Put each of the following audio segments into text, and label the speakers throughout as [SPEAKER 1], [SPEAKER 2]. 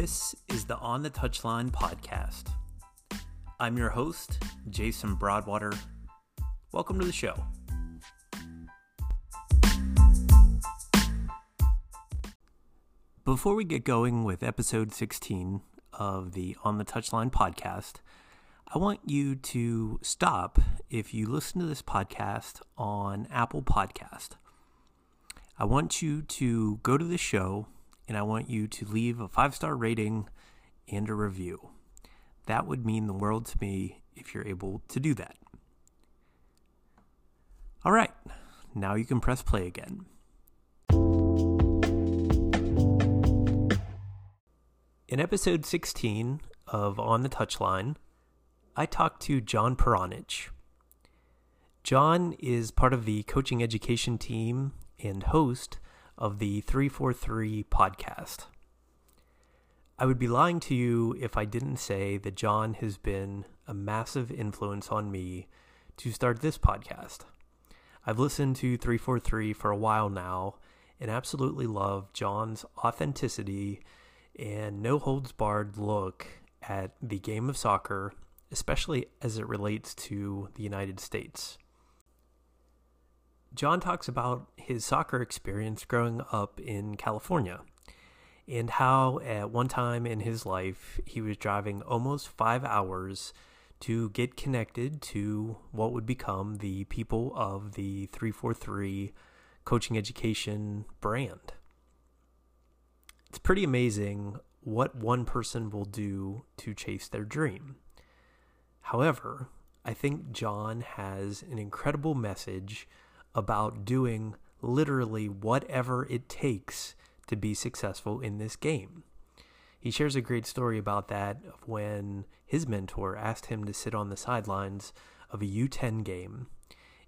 [SPEAKER 1] This is the On the Touchline podcast. I'm your host, Jason Broadwater. Welcome to the show. Before we get going with episode 16 of the On the Touchline podcast, I want you to stop if you listen to this podcast on Apple Podcast. I want you to go to the show and I want you to leave a five star rating and a review. That would mean the world to me if you're able to do that. All right, now you can press play again. In episode 16 of On the Touchline, I talked to John Peronich. John is part of the coaching education team and host of the 343 podcast. I would be lying to you if I didn't say that John has been a massive influence on me to start this podcast. I've listened to 343 for a while now and absolutely love John's authenticity and no holds barred look at the game of soccer, especially as it relates to the United States. John talks about his soccer experience growing up in California and how at one time in his life he was driving almost five hours to get connected to what would become the people of the 343 coaching education brand. It's pretty amazing what one person will do to chase their dream. However, I think John has an incredible message about doing literally whatever it takes to be successful in this game. He shares a great story about that of when his mentor asked him to sit on the sidelines of a U10 game.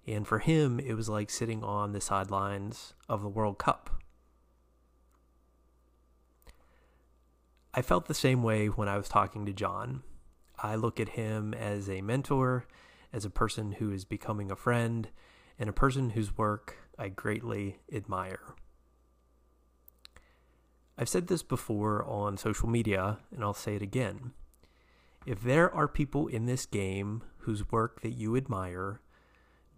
[SPEAKER 1] And for him, it was like sitting on the sidelines of the World Cup. I felt the same way when I was talking to John. I look at him as a mentor, as a person who is becoming a friend, and a person whose work I greatly admire. I've said this before on social media, and I'll say it again. If there are people in this game whose work that you admire,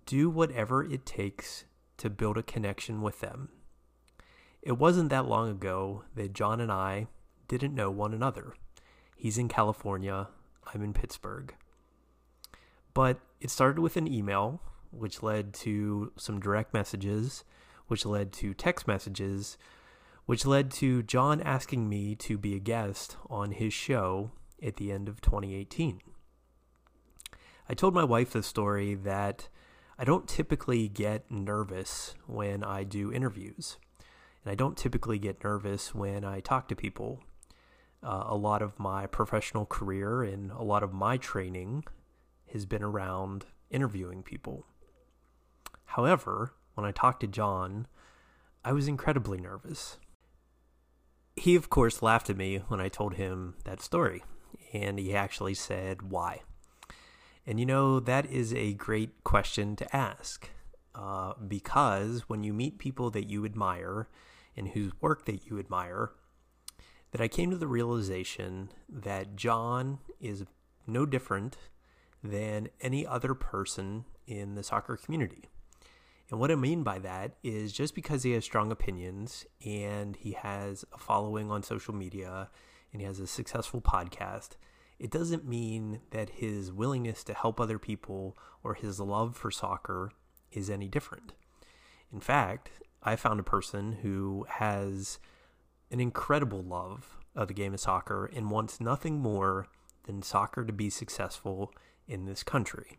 [SPEAKER 1] do whatever it takes to build a connection with them. It wasn't that long ago that John and I didn't know one another. He's in California, I'm in Pittsburgh. But it started with an email which led to some direct messages, which led to text messages, which led to John asking me to be a guest on his show at the end of 2018. I told my wife the story that I don't typically get nervous when I do interviews, and I don't typically get nervous when I talk to people. Uh, a lot of my professional career and a lot of my training has been around interviewing people. However, when I talked to John, I was incredibly nervous. He, of course, laughed at me when I told him that story, and he actually said, Why? And you know, that is a great question to ask uh, because when you meet people that you admire and whose work that you admire, that I came to the realization that John is no different than any other person in the soccer community. And what I mean by that is just because he has strong opinions and he has a following on social media and he has a successful podcast, it doesn't mean that his willingness to help other people or his love for soccer is any different. In fact, I found a person who has an incredible love of the game of soccer and wants nothing more than soccer to be successful in this country.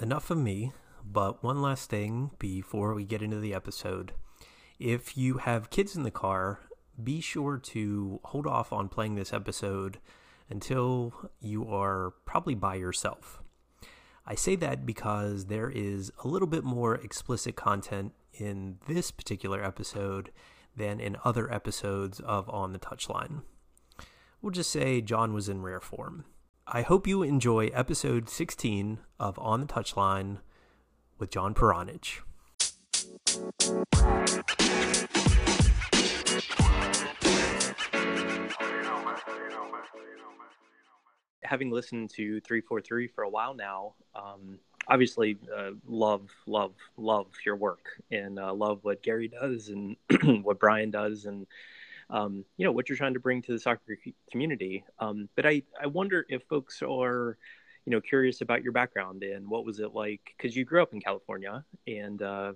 [SPEAKER 1] Enough of me. But one last thing before we get into the episode. If you have kids in the car, be sure to hold off on playing this episode until you are probably by yourself. I say that because there is a little bit more explicit content in this particular episode than in other episodes of On the Touchline. We'll just say John was in rare form. I hope you enjoy episode 16 of On the Touchline with John Peronich. having listened to 343 for a while now, um, obviously uh, love, love, love your work and uh, love what Gary does and what Brian does and, um, you know, what you're trying to bring to the soccer community. Um, but I, I wonder if folks are, you know, curious about your background and what was it like? Because you grew up in California and, uh,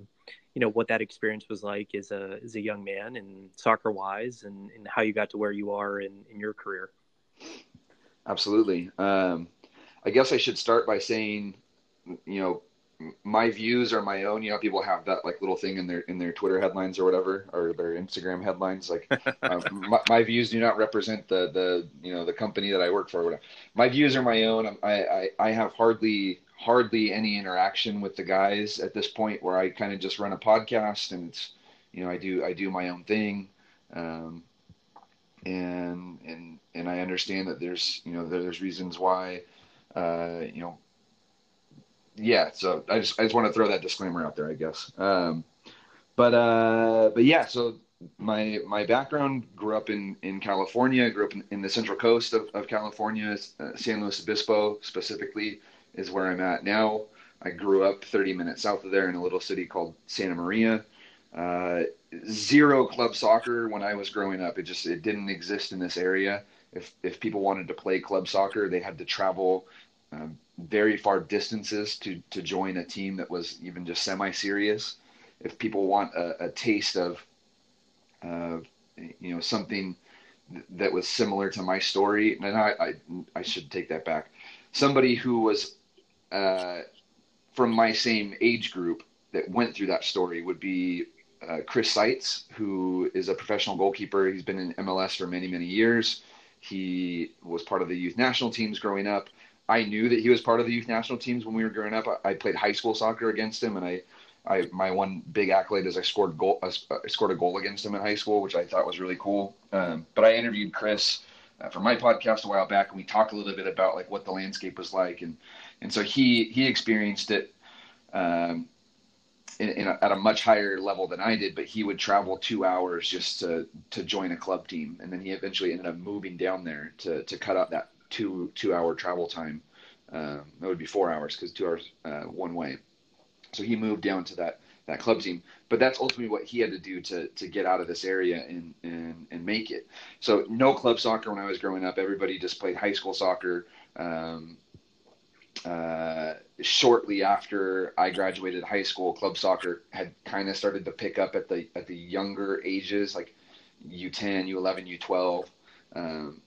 [SPEAKER 1] you know, what that experience was like as a, as a young man and soccer wise and, and how you got to where you are in, in your career.
[SPEAKER 2] Absolutely. Um, I guess I should start by saying, you know, my views are my own. You know, people have that like little thing in their in their Twitter headlines or whatever, or their Instagram headlines. Like, um, my, my, views do not represent the the you know the company that I work for. whatever. My views are my own. I, I I have hardly hardly any interaction with the guys at this point, where I kind of just run a podcast and it's you know I do I do my own thing. Um, and and and I understand that there's you know there's reasons why uh, you know yeah so I just I just want to throw that disclaimer out there I guess um, but uh, but yeah so my my background grew up in in California grew up in, in the central coast of, of California uh, San Luis Obispo specifically is where I'm at now I grew up 30 minutes south of there in a little city called Santa Maria uh, zero club soccer when I was growing up. It just it didn't exist in this area. If if people wanted to play club soccer, they had to travel um, very far distances to to join a team that was even just semi serious. If people want a, a taste of uh, you know something that was similar to my story, and I I, I should take that back. Somebody who was uh, from my same age group that went through that story would be uh, Chris Seitz, who is a professional goalkeeper. He's been in MLS for many, many years. He was part of the youth national teams growing up. I knew that he was part of the youth national teams when we were growing up. I, I played high school soccer against him, and I, I my one big accolade is I scored goal. I scored a goal against him in high school, which I thought was really cool. Um, but I interviewed Chris uh, for my podcast a while back, and we talked a little bit about like what the landscape was like, and and so he he experienced it. Um, in, in a, at a much higher level than I did, but he would travel two hours just to to join a club team, and then he eventually ended up moving down there to to cut out that two two hour travel time. Um, that would be four hours because two hours uh, one way. So he moved down to that that club team, but that's ultimately what he had to do to to get out of this area and and and make it. So no club soccer when I was growing up. Everybody just played high school soccer. Um, uh, shortly after I graduated high school, club soccer had kind of started to pick up at the at the younger ages, like U10, U11, U12, um,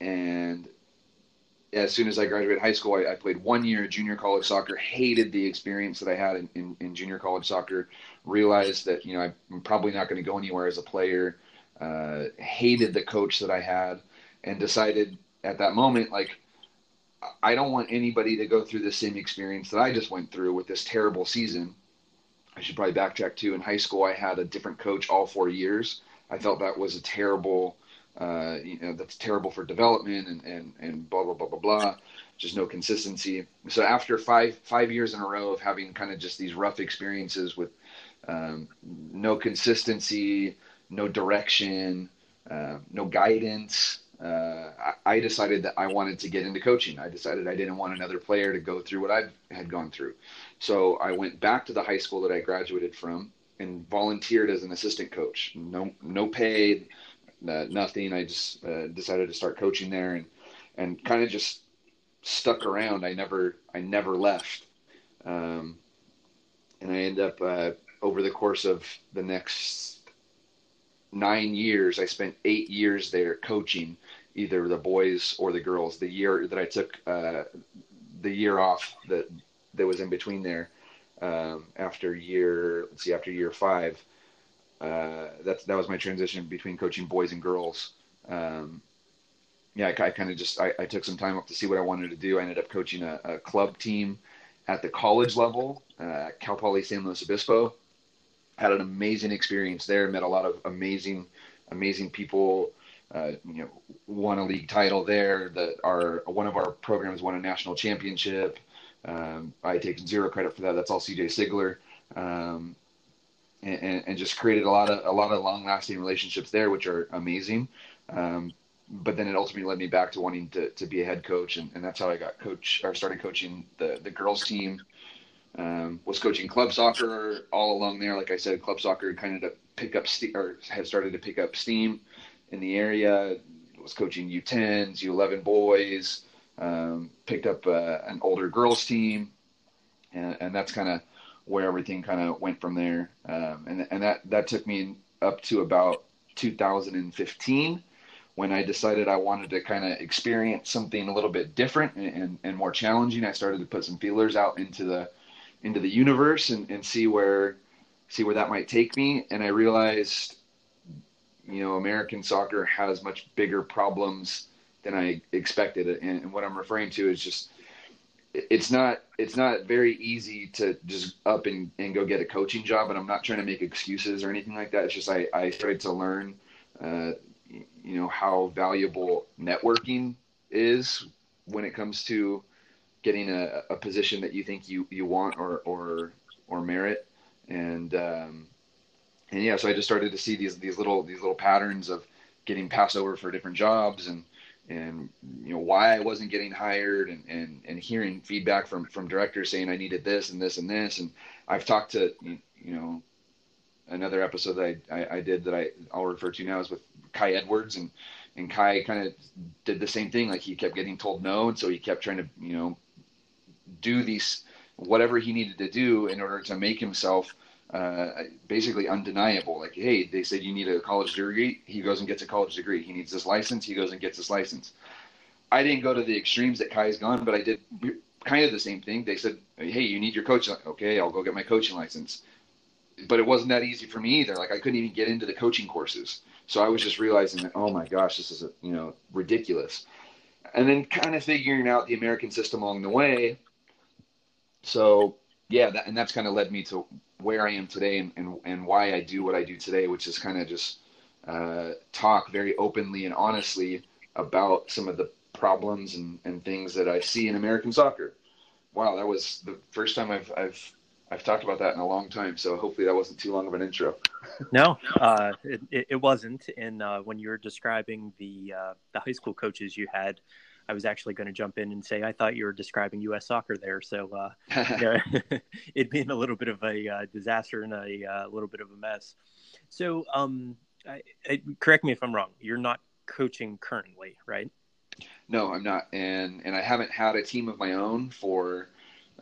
[SPEAKER 2] and as soon as I graduated high school, I, I, played one year of junior college soccer. Hated the experience that I had in, in, in junior college soccer. Realized that you know I'm probably not going to go anywhere as a player. Uh, hated the coach that I had, and decided at that moment like I don't want anybody to go through the same experience that I just went through with this terrible season. I should probably backtrack too. In high school, I had a different coach all four years. I felt that was a terrible, uh, you know, that's terrible for development and, and, and blah, blah, blah, blah, blah. Just no consistency. So after five, five years in a row of having kind of just these rough experiences with um, no consistency, no direction, uh, no guidance, uh, I, I, decided that I wanted to get into coaching. I decided I didn't want another player to go through what I had gone through. So I went back to the high school that I graduated from and volunteered as an assistant coach. No, no paid, uh, nothing. I just uh, decided to start coaching there and, and kind of just stuck around. I never, I never left. Um, and I ended up, uh, over the course of the next nine years, I spent eight years there coaching either the boys or the girls. The year that I took uh, the year off that that was in between there um, after year let's see after year five. Uh, that's that was my transition between coaching boys and girls. Um, yeah, I, I kind of just I, I, took some time up to see what I wanted to do. I ended up coaching a, a club team at the college level, uh, Cal Poly San Luis Obispo, had an amazing experience there. Met a lot of amazing, amazing people. Uh, you know, won a league title there. That our one of our programs won a national championship. Um, I take zero credit for that. That's all CJ Sigler, um, and, and, just created a lot of a lot of long lasting relationships there, which are amazing. Um, but then it ultimately led me back to wanting to, to be a head coach, and, and that's how I got coach or started coaching the the girls team. Um, was coaching club soccer all along there. Like I said, club soccer kind of pick up or had started to pick up steam in the area. Was coaching U10s, U11 boys. Um, picked up uh, an older girls team, and, and that's kind of where everything kind of went from there. Um, and and that that took me up to about 2015 when I decided I wanted to kind of experience something a little bit different and, and, and, more challenging. I started to put some feelers out into the into the universe and, and see where see where that might take me. And I realized, you know, American soccer has much bigger problems than I expected. And, and what I'm referring to is just it's not it's not very easy to just up and, and go get a coaching job and i'm not trying to make excuses or anything like that. It's just i, I started to learn uh, you know how valuable networking is when it comes to getting a, a position that you think you, you want or or or merit. And um, and yeah so i just started to see these these little these little patterns of getting passed over for different jobs and and you know why I wasn't getting hired and, and, and hearing feedback from, from directors saying I needed this and this and this. And I've talked to, you know, another episode that I, I, I did that I, I'll refer to now is with Kai Edwards and, and Kai kind of did the same thing. Like he kept getting told no. And so he kept trying to, you know, do these, whatever he needed to do in order to make himself uh, basically undeniable. Like, hey, they said you need a college degree. He goes and gets a college degree. He needs this license. He goes and gets this license. I didn't go to the extremes that Kai's gone, but I did kind of the same thing. They said, hey, you need your coach. Okay, I'll go get my coaching license. But it wasn't that easy for me either. Like, I couldn't even get into the coaching courses. So I was just realizing that, oh my gosh, this is, a, you know, ridiculous. And then kind of figuring out the American system along the way. So yeah, that, and that's kind of led me to where I am today and, and, and why I do what I do today, which is kind of just uh, talk very openly and honestly about some of the problems and, and things that I see in American soccer. Wow, that was the first time I've I've I've talked about that in a long time. So hopefully that wasn't too long of an intro.
[SPEAKER 3] no, uh, it, it wasn't. And uh, when you were describing the uh, the high school coaches you had, I was actually going to jump in and say I thought you were describing U.S. soccer there, so uh, it being a little bit of a uh, disaster and a uh, little bit of a mess. So, um, I, I, correct me if I'm wrong. You're not coaching currently, right?
[SPEAKER 2] No, I'm not, and and I haven't had a team of my own for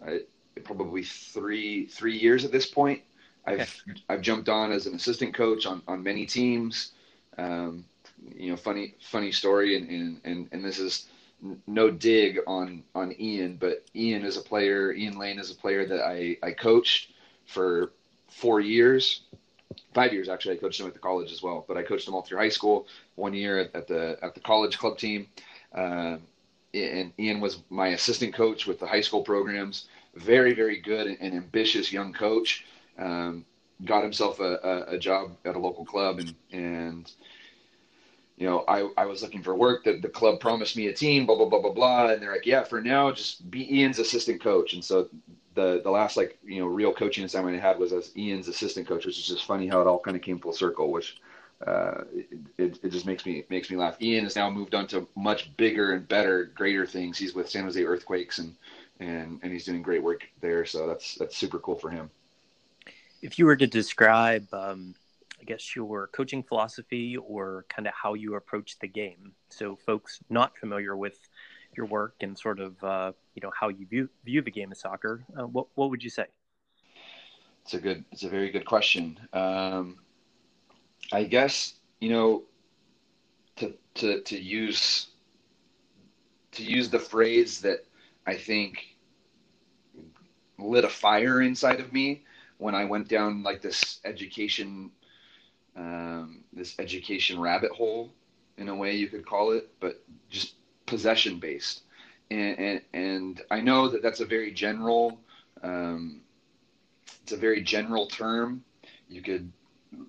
[SPEAKER 2] uh, probably three three years at this point. I've. I've jumped on as an assistant coach on on many teams. Um, you know, funny funny story, and and and, and this is no dig on on Ian, but Ian is a player. Ian Lane is a player that I I coached for four years, five years actually. I coached him at the college as well, but I coached him all through high school. One year at, at the at the college club team, uh, and Ian was my assistant coach with the high school programs. Very very good and, ambitious young coach. Um, got himself a, a, a job at a local club and and you know, I, I was looking for work. The, the club promised me a team, blah, blah, blah, blah, blah. And they're like, yeah, for now, just be Ian's assistant coach. And so the, the last, like, you know, real coaching assignment I had was as Ian's assistant coach, which is just funny how it all kind of came full circle, which uh, it, it just makes me, makes me laugh. Ian has now moved on to much bigger and better, greater things. He's with San Jose Earthquakes and, and, and he's doing great work there. So that's, that's super cool for him.
[SPEAKER 3] If you were to describe, um, I guess, your coaching philosophy or kind of how you approach the game. So, folks not familiar with your work and sort of uh, you know how you view view the game of soccer, uh, what what would you say?
[SPEAKER 2] It's a good, it's a very good question. Um, I guess you know to to to use to use the phrase that I think lit a fire inside of me when I went down like this education um, this education rabbit hole in a way you could call it, but just possession based. And, and, and I know that that's a very general, um, it's a very general term. You could,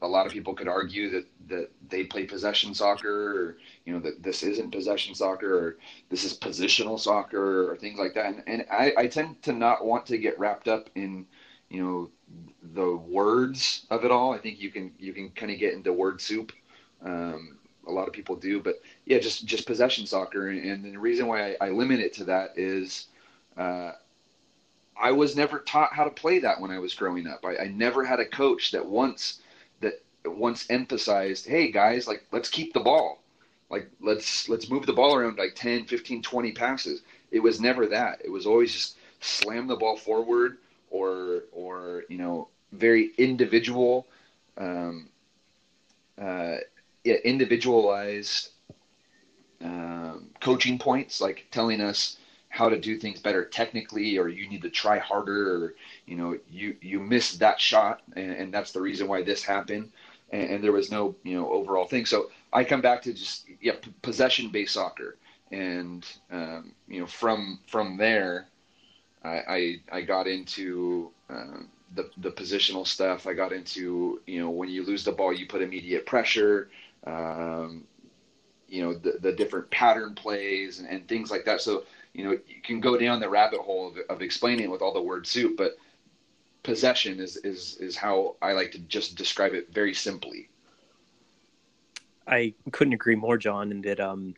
[SPEAKER 2] a lot of people could argue that, that they play possession soccer or, you know, that this isn't possession soccer or this is positional soccer or things like that. And, and I, I tend to not want to get wrapped up in, you know, the words of it all. I think you can you can kind of get into word soup. Um, a lot of people do, but yeah, just just possession soccer, and, the reason why I, I, limit it to that is, uh, I was never taught how to play that when I was growing up. I, I never had a coach that once that once emphasized, "Hey guys, like let's keep the ball, like let's let's move the ball around like 10, 15, 20 passes." It was never that. It was always just slam the ball forward or or you know very individual, um, uh, yeah, individualized um, coaching points, like telling us how to do things better technically, or you need to try harder, or you know you you missed that shot, and, and that's the reason why this happened. And, and, there was no you know overall thing. So I come back to just yeah possession based soccer, and um, you know from from there, I I, I got into um, the the positional stuff. I got into you know when you lose the ball, you put immediate pressure. Um, you know the, the different pattern plays and, and, things like that. So you know you can go down the rabbit hole of, of explaining it with all the word soup, but possession is is is how I like to just describe it very simply.
[SPEAKER 3] I couldn't agree more, John, in that um,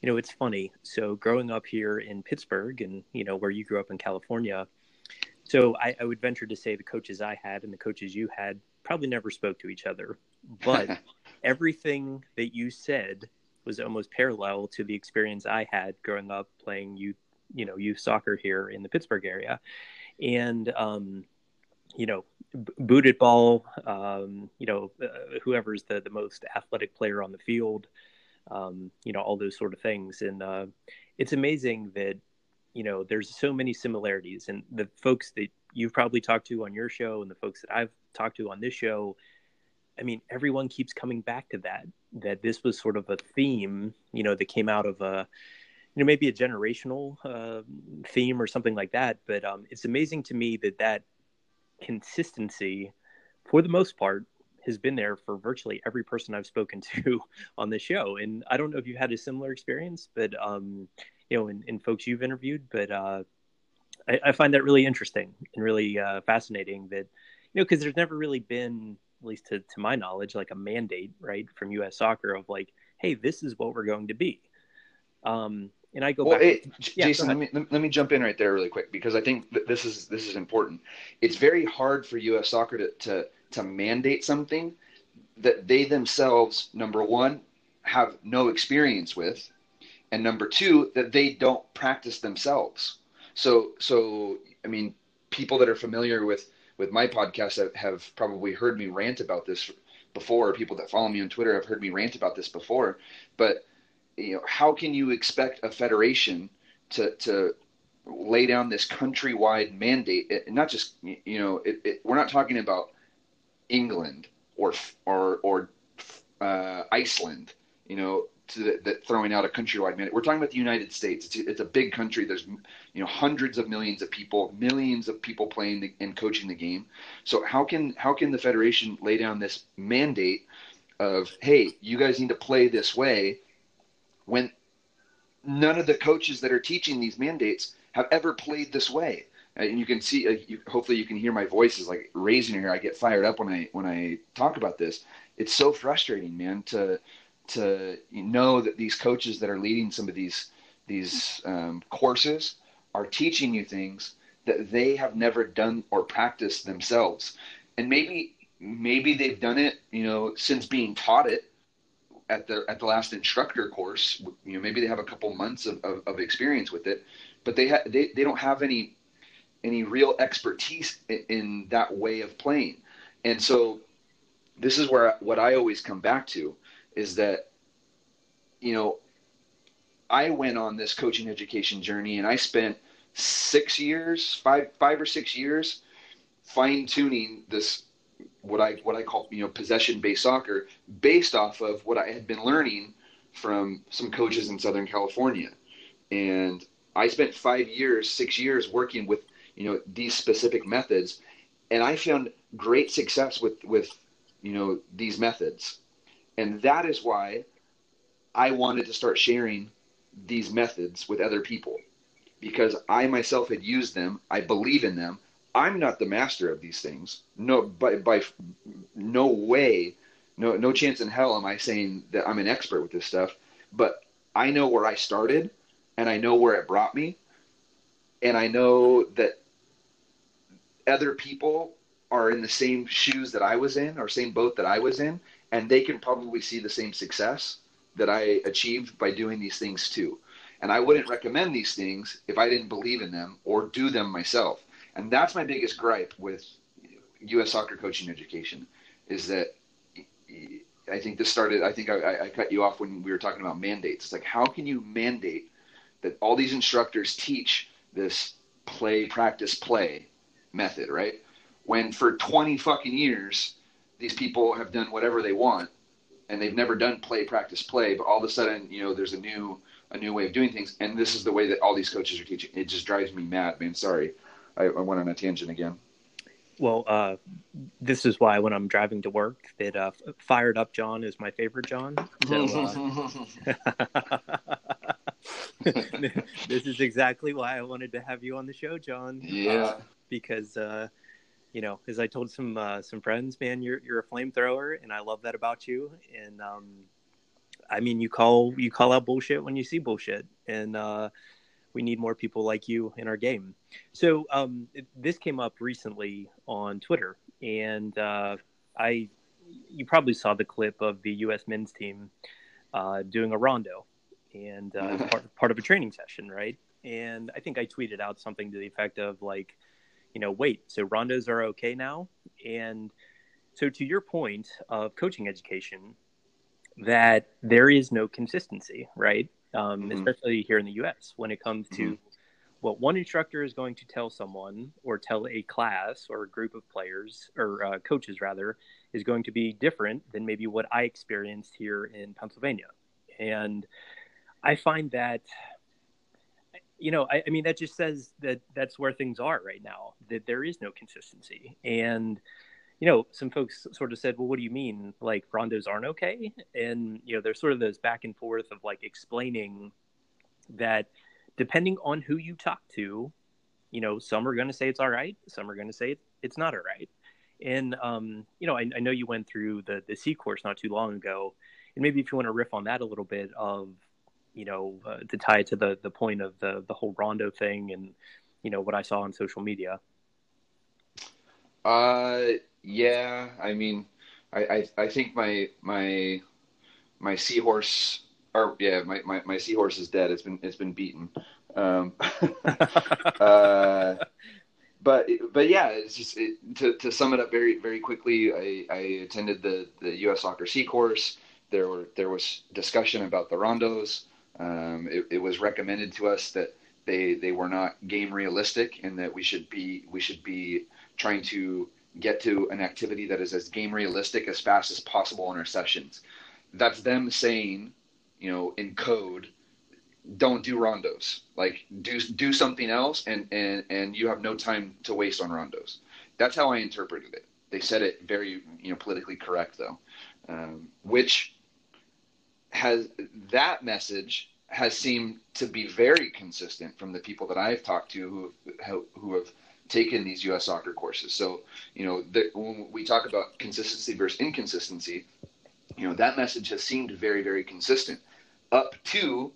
[SPEAKER 3] you know it's funny. So growing up here in Pittsburgh, and you know where you grew up in California, so I, I would venture to say the coaches I had and the coaches you had probably never spoke to each other, but everything that you said was almost parallel to the experience I had growing up playing youth, you know, youth soccer here in the Pittsburgh area, and um, you know, b- booted ball, um, you know, uh, whoever's the the most athletic player on the field, um, you know, all those sort of things, and uh, it's amazing that you know there's so many similarities, and the folks that you've probably talked to on your show and the folks that I've talked to on this show I mean, everyone keeps coming back to that, that this was sort of a theme, you know, that came out of a, you know, maybe a generational uh, theme or something like that. But um, it's amazing to me that that consistency, for the most part, has been there for virtually every person I've spoken to on the show. And I don't know if you had a similar experience, but, um, you know, in, in folks you've interviewed, but uh, I, I, find that really interesting and really uh, fascinating that, you know, because there's never really been at least to, to my knowledge, like a mandate, right, from U.S. Soccer of like, hey, this is what we're going to be. Um, and I go well, back.
[SPEAKER 2] It, yeah, Jason, let me let me jump in right there really quick because I think this is this is important. It's very hard for U.S. Soccer to to, to mandate something that they themselves, number one, have no experience with, and number two, that they don't practice themselves. So so I mean, people that are familiar with with my podcast have, have probably heard me rant about this before. People that follow me on Twitter have heard me rant about this before. But you know, how can you expect a federation to to lay down this countrywide mandate? It, not just you know, it, it, we're not talking about England or or or uh, Iceland. You know, to that throwing out a countrywide mandate. We're talking about the United States. It's, it's a big country. There's you know hundreds of millions of people, millions of people playing the, and coaching the game. So how can how can the federation lay down this mandate of hey, you guys need to play this way when none of the coaches that are teaching these mandates have ever played this way? And you can see, uh, you, hopefully, you can hear my voice is like raising here. I get fired up when I when I talk about this. It's so frustrating, man, to to know that these coaches that are leading some of these these um, courses are teaching you things that they have never done or practiced themselves and maybe maybe they've done it you know since being taught it at the at the last instructor course you know maybe they have a couple months of, of, of experience with it but they, ha- they they don't have any any real expertise in, that way of playing. And so this is where what i always come back to is that you know I went on this coaching education journey and I spent six years, five five or six years, fine tuning this what I what I call you know possession based soccer based off of what I had been learning from some coaches in Southern California, and I spent five years, six years working with you know these specific methods, and I found great success with with you know these methods, and that is why I wanted to start sharing these methods with other people because I myself had used them. I believe in them. I'm not the master of these things. No, by, by no way, no, no chance in hell am I saying that I'm an expert with this stuff. But I know where I started and I know where it brought me. And I know that other people are in the same shoes that I was in or same boat that I was in, and they can probably see the same success that I achieved by doing these things too. And I wouldn't recommend these things if I didn't believe in them or do them myself. And that's my biggest gripe with U.S. soccer coaching education is that I think this started. I think I, I cut you off when we were talking about mandates. It's like how can you mandate that all these instructors teach this play, practice, play method, right? When for 20 fucking years, these people have done whatever they want and they've never done play, practice, play, but all of a sudden, you know, there's a new, a new way of doing things. And this is the way that all these coaches are teaching. It just drives me mad, man. Sorry. I, I went on a tangent again.
[SPEAKER 3] Well, uh, this is why when I'm driving to work, that uh, "Fired Up John" is my favorite John. So, uh, this is exactly why I wanted to have you on the show, John.
[SPEAKER 2] Yeah.
[SPEAKER 3] Because uh, you know, as I told some uh, some friends, man, you're you're a flamethrower, and I love that about you. And um, I mean, you call you call out bullshit when you see bullshit, and uh, we need more people like you in our game. So um, it, this came up recently on Twitter, and uh, I you probably saw the clip of the U.S. men's team uh, doing a rondo and uh, part, part of a training session, right? And I think I tweeted out something to the effect of like, you know, wait, so rondos are okay now? And so to your point of coaching education, that there is no consistency, right? Um, mm-hmm. Especially here in the U.S. when it comes to mm-hmm. what one instructor is going to tell someone or tell a class or a group of players or uh, coaches rather is going to be different than maybe what I experienced here in Pennsylvania. And I find that, you know, I, I, mean, that just says that that's where things are right now, that there is no consistency. And, you know, some folks sort of said, well, what do you mean? Like, rondos aren't okay? And, you know, there's sort of this back and forth of like explaining that depending on who you talk to, you know, some are going to say it's all right, some are going to say it's not all right. And, um, you know, I, I know you went through the, the C course not too long ago. And maybe if you want to riff on that a little bit of, you know, uh, to tie it to the the point of the the whole Rondo thing and you know what I saw on social media.
[SPEAKER 2] Uh, yeah. I mean, I I, I think my my my C course or yeah my, my, my C course is dead. It's been it's been beaten. Um, uh, but but yeah, it's just it, to to sum it up very very quickly. I, I attended the the U.S. Soccer C course. There were there was discussion about the rondos. Um, it, it, was recommended to us that they they were not game realistic and that we should be we should be trying to get to an activity that is as game realistic as fast as possible in our sessions. That's them saying, you know, in code, don't do rondos. Like do do something else, and and and you have no time to waste on rondos. That's how I interpreted it. They said it very you know politically correct though, um, which has that message has seemed to be very consistent from the people that I've talked to who who have taken these U.S. soccer courses. So, you know, the, when we talk about consistency versus inconsistency, you know, that message has seemed very, very consistent up to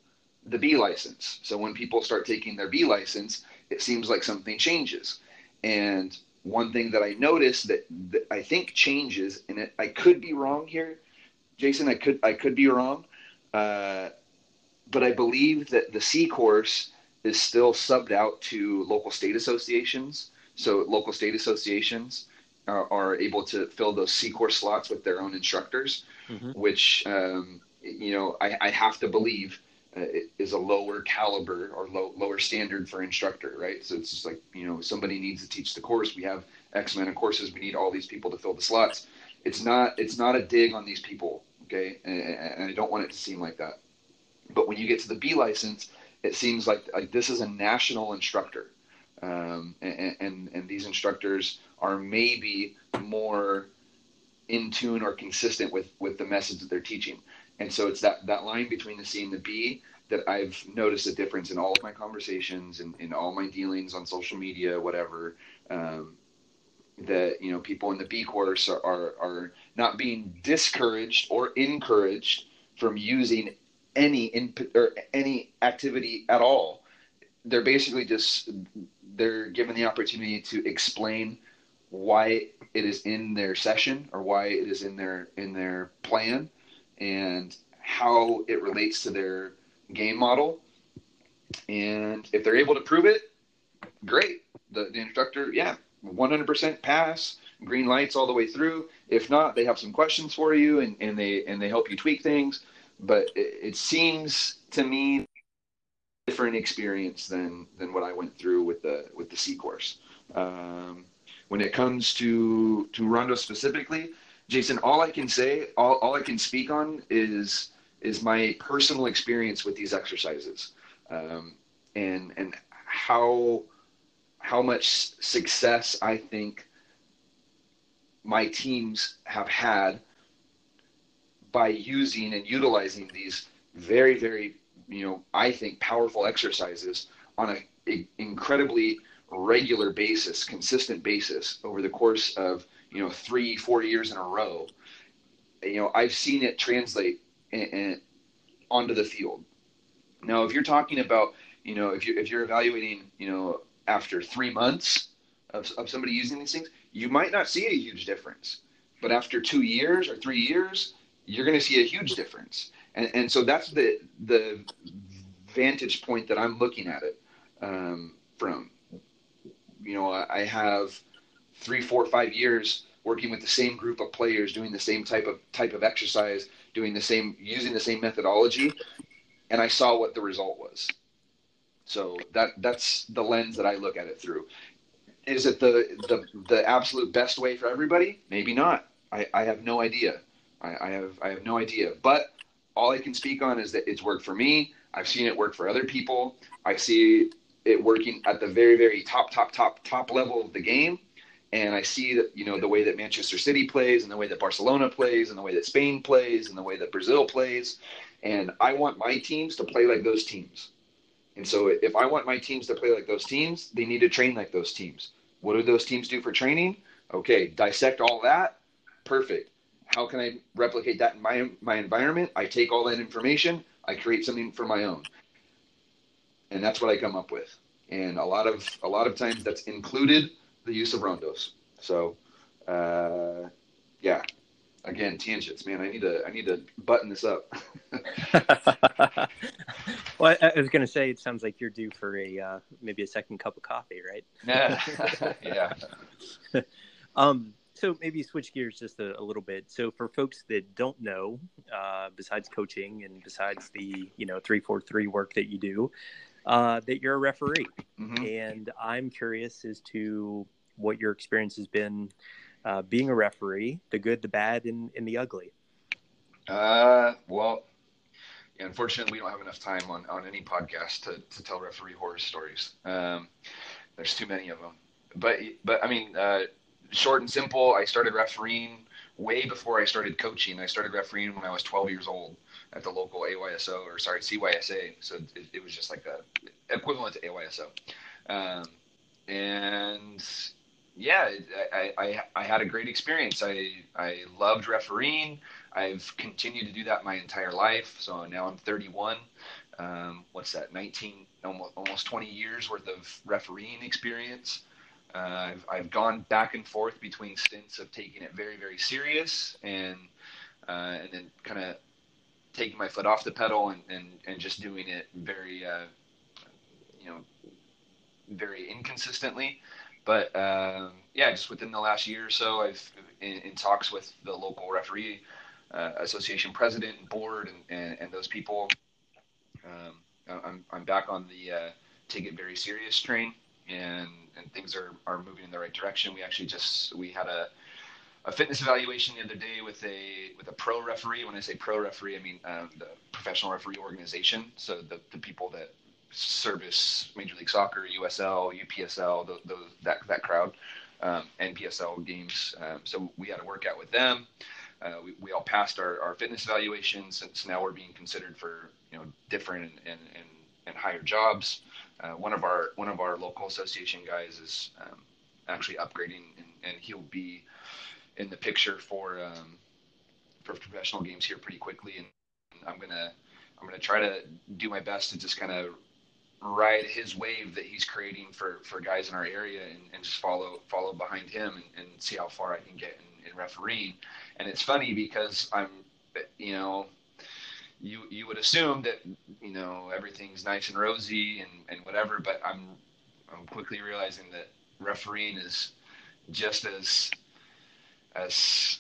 [SPEAKER 2] the B license. So when people start taking their B license, it seems like something changes. And one thing that I noticed that, that I think changes, and it, I could be wrong here, Jason. I could I could be wrong, uh, but I believe that the C course is still subbed out to local state associations. So local state associations are, are able to fill those C course slots with their own instructors, mm-hmm. which um, you know I, I, have to believe uh, is a lower caliber or low, lower standard for instructor, right? So it's just like you know somebody needs to teach the course. We have X amount of courses. We need all these people to fill the slots. It's not it's not a dig on these people okay, and, and I don't want it to seem like that. But when you get to the B license, it seems like like this is a national instructor, um, and, and and these instructors are maybe more in tune or consistent with with the message that they're teaching. And so it's that that line between the C and the B that I've noticed a difference in all of my conversations and in all my dealings on social media, whatever. Um, that you know people in the B course are, are, are not being discouraged or encouraged from using any in or any activity at all. They're basically just they're given the opportunity to explain why it is in their session or why it is in their in their plan and how it relates to their game model. And if they're able to prove it, great. The, the instructor, yeah, 100% pass, green lights all the way through. If not, they have some questions for you and, and they and they help you tweak things. But it, it seems to me different experience than than what I went through with the with the C course. Um, when it comes to to Rondo specifically, Jason, all I can say, all, all I can speak on is is my personal experience with these exercises, um, and and how how much success I think my teams have had by using and utilizing these very very you know I think powerful exercises on a, a incredibly regular basis, consistent basis over the course of you know three, four years in a row. You know, I've seen it translate in, in, onto the field. Now, if you're talking about you know if you if you're evaluating you know after three months of, of somebody using these things, you might not see a huge difference. But after two years or three years, you're going to see a huge difference. And, and so that's the the vantage point that I'm looking at it um, from you know, I have three, four, five years working with the same group of players, doing the same type of type of exercise, doing the same, using the same methodology, and I saw what the result was. So that that's the lens that I look at it through. Is it the the the absolute best way for everybody? Maybe not. I, I have no idea. I, I have I have no idea. But all I can speak on is that it's worked for me. I've seen it work for other people. I see it working at the very, very top, top, top, top level of the game. And I see that, you know, the way that Manchester City plays and the way that Barcelona plays and the way that Spain plays and the way that Brazil plays. And I want my teams to play like those teams. And so if I want my teams to play like those teams, they need to train like those teams. What do those teams do for training? Okay, dissect all that. Perfect. How can I replicate that in my my environment? I take all that information, I create something for my own and that's what I come up with. And a lot of a lot of times that's included the use of rondos. So, uh, yeah. Again, tangents, man. I need to I need to button this up.
[SPEAKER 3] well, I, I was going to say, it sounds like you're due for a uh, maybe a second cup of coffee, right?
[SPEAKER 2] yeah.
[SPEAKER 3] um, so maybe switch gears just a, a, little bit. So for folks that don't know, uh, besides coaching and besides the you know three four three work that you do, uh, that you're a referee, mm-hmm. and I'm curious as to what your experience has been uh, being a referee, the good, the bad, and, and the ugly.
[SPEAKER 2] Uh, well, unfortunately, we don't have enough time on, on any podcast to, to tell referee horror stories. Um, there's too many of them. But but I mean, uh, short and simple. I started refereeing way before I started coaching. I started refereeing when I was 12 years old at the local AYSO or sorry CYSA. So it, it was just like the equivalent to AYSO, um, and yeah, I, I, I had a great experience. I I loved refereeing. I've continued to do that my entire life. So now I'm 31. Um, what's that? 19, almost almost 20 years worth of refereeing experience. Uh, I've, I've gone back and forth between stints of taking it very, very serious and uh, and then kind of taking my foot off the pedal and, and, and just doing it very, uh, you know, very inconsistently. But um, yeah, just within the last year or so, I've in, in talks with the local referee association president and board and, and, and those people. Um, I'm, I'm back on the uh, take it very serious train and, and things are, are moving in the right direction. We actually just, we had a, a fitness evaluation the other day with a with a pro referee. When I say pro referee, I mean um, the professional referee organization. So the, the people that service Major League Soccer, USL, UPSL, the, that that crowd, um, NPSL games. Um, so we had a workout with them. Uh, we, we all passed our, our fitness evaluations, and so now we're being considered for you know different and and, and, and higher jobs. Uh, one of our one of our local association guys is um, actually upgrading, and, and he'll be in the picture for um, for professional games here pretty quickly, and I'm gonna I'm to try to do my best to just kind of ride his wave that he's creating for, for guys in our area and, and just follow follow behind him and, and see how far I can get in, in refereeing. And it's funny because I'm, you know, you you would assume that you know everything's nice and rosy and, and whatever, but I'm I'm quickly realizing that refereeing is just as as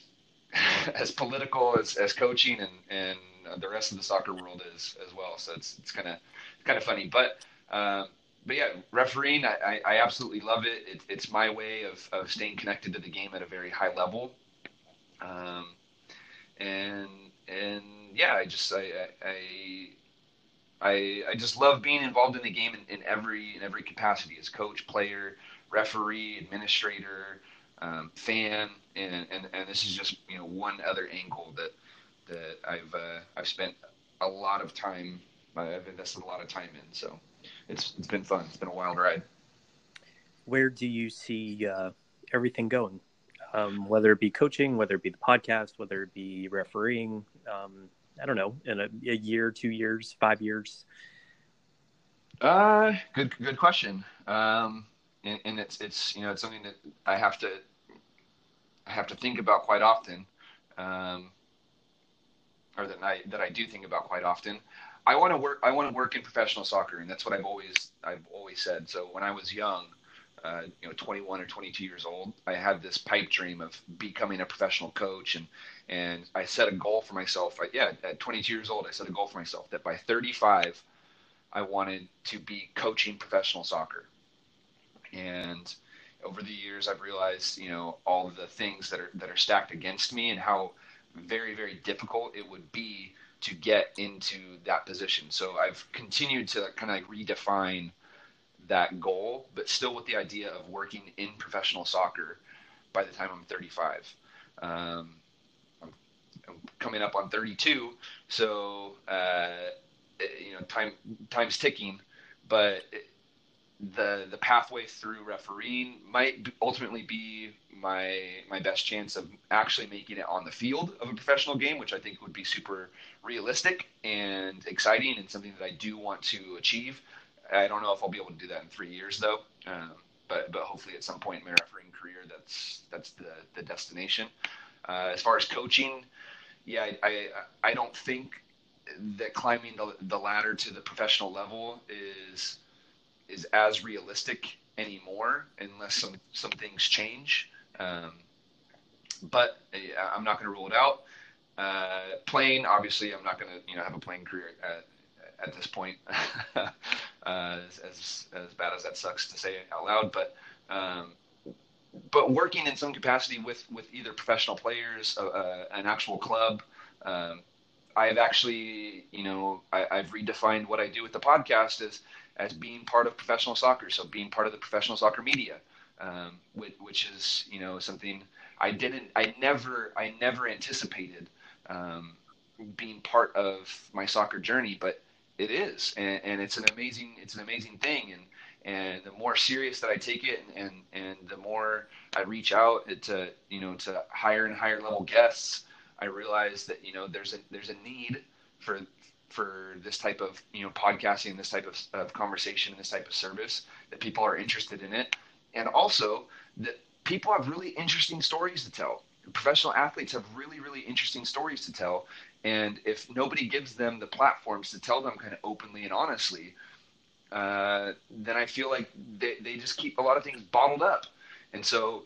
[SPEAKER 2] as political as, as coaching and, and the rest of the soccer world is as well. So it's it's kind of kind of funny, but um, but yeah, refereeing, I, I, absolutely love it. it. It's my way of, of staying connected to the game at a very high level. Um, and and yeah, I just I, I I I just love being involved in the game in, in every in every capacity as coach, player, referee, administrator, um, fan, and, and and this is just you know one other angle that that I've uh, I've spent a lot of time I've invested a lot of time in. So it's it's been fun. It's been a wild ride.
[SPEAKER 3] Where do you see uh, everything going? Um, whether it be coaching, whether it be the podcast, whether it be refereeing, um, I don't know, in a, a, year, two years, five years.
[SPEAKER 2] Uh, good, good question. Um, and, and it's, it's, you know, it's something that I have to, I have to think about quite often. Um, or that I, that I do think about quite often. I want to work. I want to work in professional soccer, and that's what I've always I've always said. So when I was young, uh, you know, 21 or 22 years old, I had this pipe dream of becoming a professional coach, and and I set a goal for myself. I, yeah, at 22 years old, I set a goal for myself that by 35, I wanted to be coaching professional soccer. And over the years, I've realized, you know, all of the things that are that are stacked against me, and how very very difficult it would be to get into that position. So I've continued to kind of like redefine that goal, but still with the idea of working in professional soccer by the time I'm 35. Um, I'm, coming up on 32, so uh, you know time time's ticking, but the the pathway through refereeing might ultimately be my my best chance of actually making it on the field of a professional game, which I think would be super realistic and exciting and something that I do want to achieve. I don't know if I'll be able to do that in three years though, um, but but hopefully at some point in my refereeing career, that's that's the the destination. Uh, as far as coaching, yeah, I, I I don't think that climbing the the ladder to the professional level is is as realistic anymore unless some some things change. Um, but I'm not going to rule it out. Uh, playing, obviously, I'm not going to you know have a playing career at, at this point. uh, as, as, as bad as that sucks to say out loud, but um, but working in some capacity with with either professional players, uh, uh an actual club. Um, I've actually, you know, I, have redefined what I do with the podcast as as being part of professional soccer. So being part of the professional soccer media, um, which, which, is you know something I didn't, I never, I never anticipated um, being part of my soccer journey, but it is, and, and, it's an amazing, it's an amazing thing, and and the more serious that I take it, and and, the more I reach out to you know to higher and higher level guests, I realize that you know there's a there's a need for for this type of you know podcasting, this type of, of conversation, this type of service that people are interested in it, and also that people have really interesting stories to tell. Professional athletes have really really interesting stories to tell, and if nobody gives them the platforms to tell them kind of openly and honestly, uh, then I feel like they, they just keep a lot of things bottled up. And so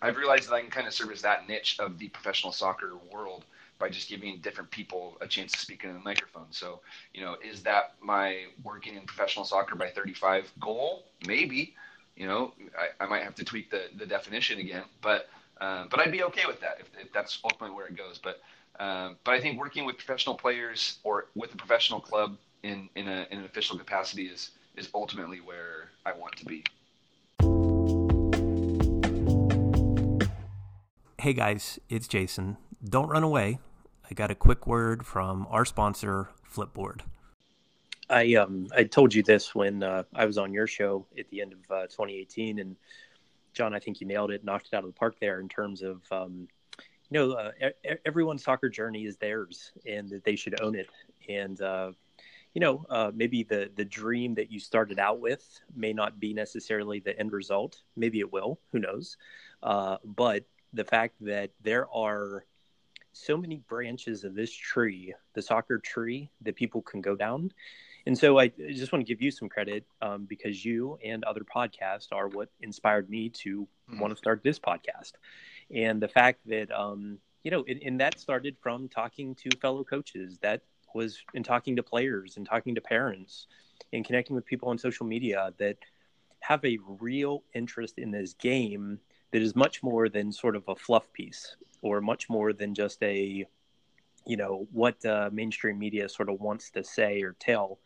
[SPEAKER 2] I've realized that I can kind of service that niche of the professional soccer world by just giving different people a chance to speak into the microphone. So, you know, is that my working in professional soccer by 35 goal? Maybe. You know, I, I might have to tweak the, the definition again, but uh, but I'd be okay with that if, if that's ultimately where it goes. But um, but I think working with professional players or with a professional club in in, a, in an official capacity is is ultimately where I want to be.
[SPEAKER 1] Hey guys, it's Jason. Don't run away. I got a quick word from our sponsor, Flipboard.
[SPEAKER 3] I um I told you this when uh, I was on your show at the end of uh, 2018, and John, I think you nailed it, knocked it out of the park there in terms of um, you know uh, everyone's soccer journey is theirs, and that they should own it. And uh, you know, uh, maybe the the dream that you started out with may not be necessarily the end result. Maybe it will. Who knows? Uh, but the fact that there are so many branches of this tree, the soccer tree, that people can go down. And so I just want to give you some credit um, because you and other podcasts are what inspired me to mm-hmm. want to start this podcast. And the fact that, um, you know, and, and that started from talking to fellow coaches, that was in talking to players and talking to parents and connecting with people on social media that have a real interest in this game that is much more than sort of a fluff piece or much more than just a you know what uh, mainstream media sort of wants to say or tell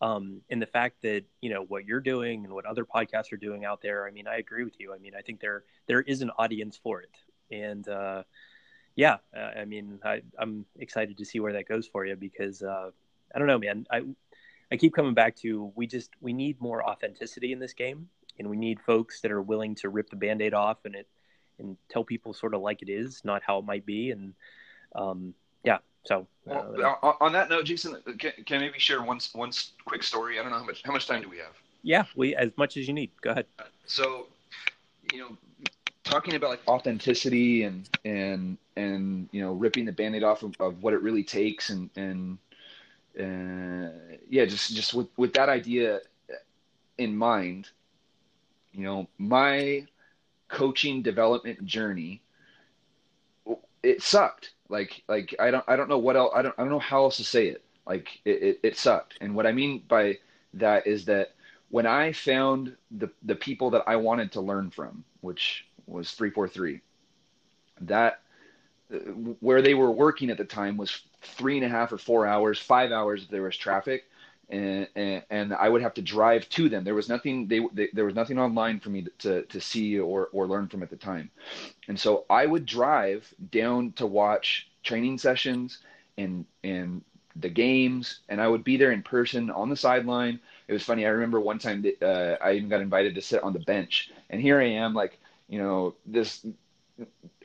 [SPEAKER 3] um, and the fact that you know what you're doing and what other podcasts are doing out there i mean i agree with you. I mean i think there there is an audience for it. And uh, yeah i mean I, i'm excited to see where that goes for you because uh, i don't know man. I i keep coming back to we just we need more authenticity in this game and we need folks that are willing to rip the band-aid off and it and tell people sort of like it is not how it might be. And um, so
[SPEAKER 2] uh, well, on that note jason can, can maybe share one one quick story? I don't know how much how much time do we have?
[SPEAKER 3] Yeah we as much as you need. Go ahead.
[SPEAKER 2] So you know talking about like authenticity and and and you know ripping the band-aid off of, of what it really takes and and uh, yeah just just with with that idea in mind you know, my coaching development journey, it sucked. Like, like I don't, I don't know what else, I don't, I don't know how else to say it. Like, it, it, it sucked. And what I mean by that is that when I found the the people that I wanted to learn from, which was three four three, that uh, where they were working at the time was three and a half or four hours, five hours if there was traffic and, and, I would have to drive to them. There was nothing they, they, there was nothing online for me to to see or or learn from at the time, and so I would drive down to watch training sessions and and the games, and I would be there in person on the sideline. It was funny. I remember one time that uh, I even got invited to sit on the bench, and here I am, like you know this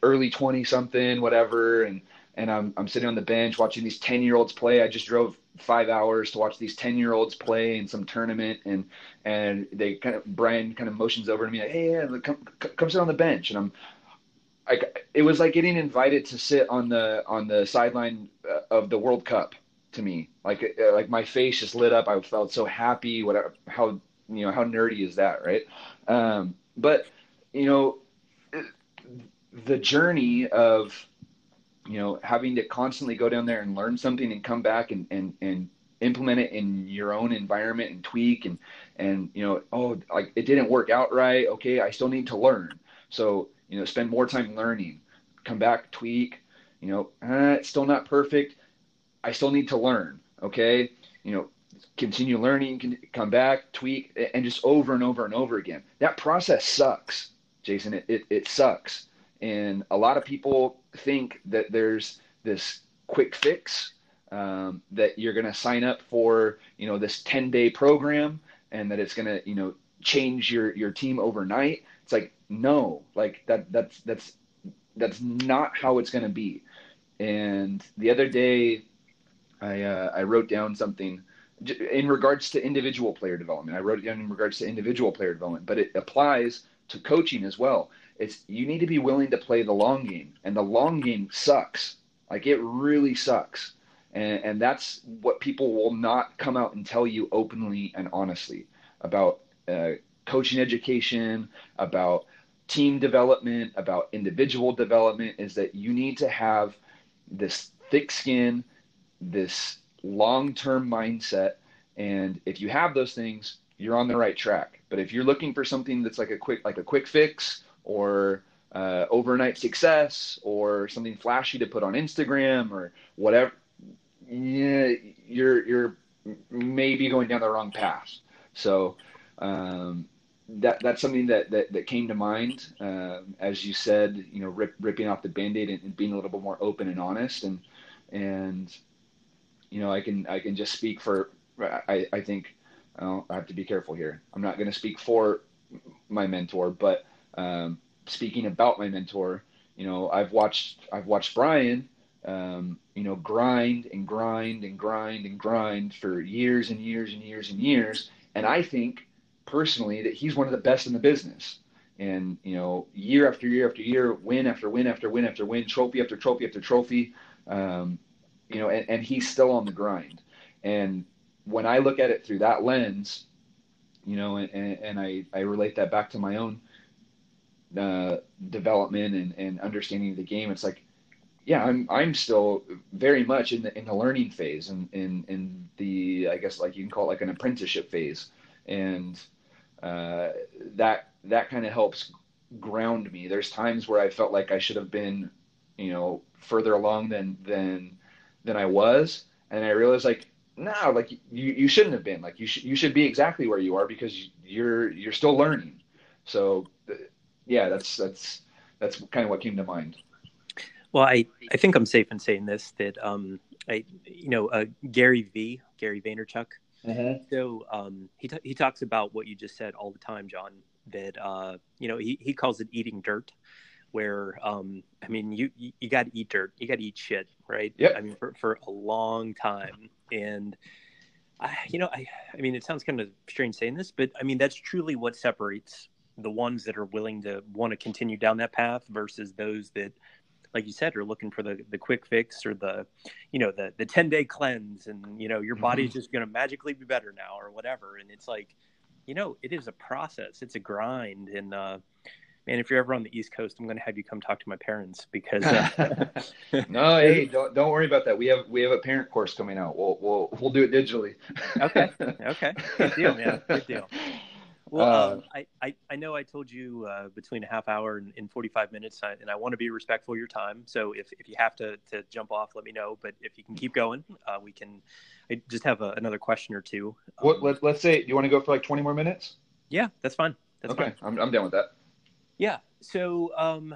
[SPEAKER 2] early twenty something, whatever, and and I'm I'm sitting on the bench watching these ten year olds play. I just drove five hours to watch these 10 year olds play in some tournament and and they kind of brian kind of motions over to me like hey yeah, come come sit on the bench. And i'm like it was like getting invited to sit on the on the sideline uh, of the world cup to me. Like uh, like my face just lit up. I felt so happy whatever how you know how nerdy is that right? Um but you know the journey of you know, having to constantly go down there and learn something and come back and, and, and implement it in your own environment and tweak and, and, you know, oh, like it didn't work out right. Okay. I still need to learn. So, you know, spend more time learning, come back, tweak, you know, eh, it's still not perfect. I still need to learn. Okay. You know, continue learning, come back, tweak, and just over and over and over again. That process sucks, Jason. It, it, it sucks. And a lot of people think that there's this quick fix um, that you're going to sign up for, you know, this 10 day program and that it's going to, you know, change your, your team overnight. It's like, no, like that, that's, that's, that's not how it's going to be. And the other day I, uh, I wrote down something in regards to individual player development. I wrote it down in regards to individual player development, but it applies to coaching as well. It's you need to be willing to play the long game, and the long game sucks. Like it really sucks, and, and that's what people will not come out and tell you openly and honestly about uh, coaching education, about team development, about individual development. Is that you need to have this thick skin, this long-term mindset, and if you have those things, you're on the right track. But if you're looking for something that's like a quick like a quick fix or uh, overnight success or something flashy to put on Instagram or whatever, yeah, you're you're maybe going down the wrong path. So um, that that's something that, that, that came to mind um, as you said. You know, rip, ripping off the band-aid and, and, being a little bit more open and honest, and and you know, I can I can just speak for. I I think I have to be careful here. I'm not going to speak for my mentor, but um, speaking about my mentor, you know, I've watched I've watched Brian um, you know, grind and grind and grind and grind for years and years and years and years. And I think personally that he's one of the best in the business. And you know, year after year after year, win after win after win after win, trophy after trophy after trophy. Um, you know, and, and he's still on the grind. And when I look at it through that lens, you know, and, and I, I relate that back to my own uh, development and, and understanding of the game. It's like, yeah, I'm I'm still very much in the in the learning phase and in, in the I guess like you can call it like an apprenticeship phase, and uh, that that kind of helps ground me. There's times where I felt like I should have been, you know, further along than than than I was, and I realized like no, like you you shouldn't have been. Like you should you should be exactly where you are because you're you're still learning. So yeah, that's that's that's kind of what came to mind.
[SPEAKER 3] Well, I, I think I'm safe in saying this that um I you know uh, Gary V Gary Vaynerchuk. Mm-hmm. So um he t- he talks about what you just said all the time, John. That uh you know he he calls it eating dirt, where um I mean you you, you got to eat dirt, you got to eat shit, right?
[SPEAKER 2] Yeah.
[SPEAKER 3] I mean for for a long time, and I you know I I mean it sounds kind of strange saying this, but I mean that's truly what separates the ones that are willing to want to continue down that path versus those that like you said are looking for the the quick fix or the you know the the 10 day cleanse and you know your body's mm-hmm. just going to magically be better now or whatever. And it's like you know it is a process. It's a grind. And uh man if you're ever on the east coast i'm going to have you come talk to my parents because uh,
[SPEAKER 2] no hey don't, don't worry about that. We have we have a parent course coming out. We'll we'll, we'll do it digitally.
[SPEAKER 3] Okay. Okay. Good deal man. Good deal well, uh, um, I, I, I, know I told you uh, between a half hour and, and 45 minutes, and I want to be respectful of your time. So if, if you have to, to jump off, let me know. But if you can keep going, uh, we can. I just have a, another question or two.
[SPEAKER 2] Um, what, let, let's say, do you want to go for like 20 more minutes?
[SPEAKER 3] Yeah, that's fine. That's
[SPEAKER 2] okay, fine. I'm, I'm down with that.
[SPEAKER 3] Yeah. So um,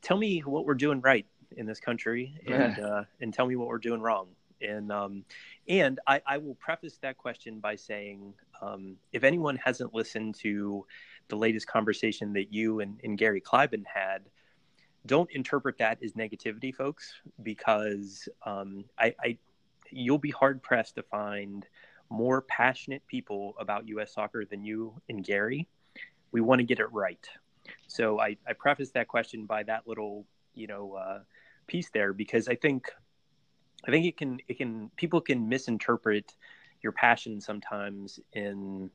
[SPEAKER 3] tell me what we're doing right in this country and, uh, and tell me what we're doing wrong. And um, and I, I will preface that question by saying um, if anyone hasn't listened to the latest conversation that you and, and Gary Kleiban had, don't interpret that as negativity, folks, because um, I, I, you'll be hard pressed to find more passionate people about U.S. soccer than you and Gary. We want to get it right. So I, I preface that question by that little, you know, uh, piece there because I think, I think it can, it can, people can misinterpret your passion sometimes in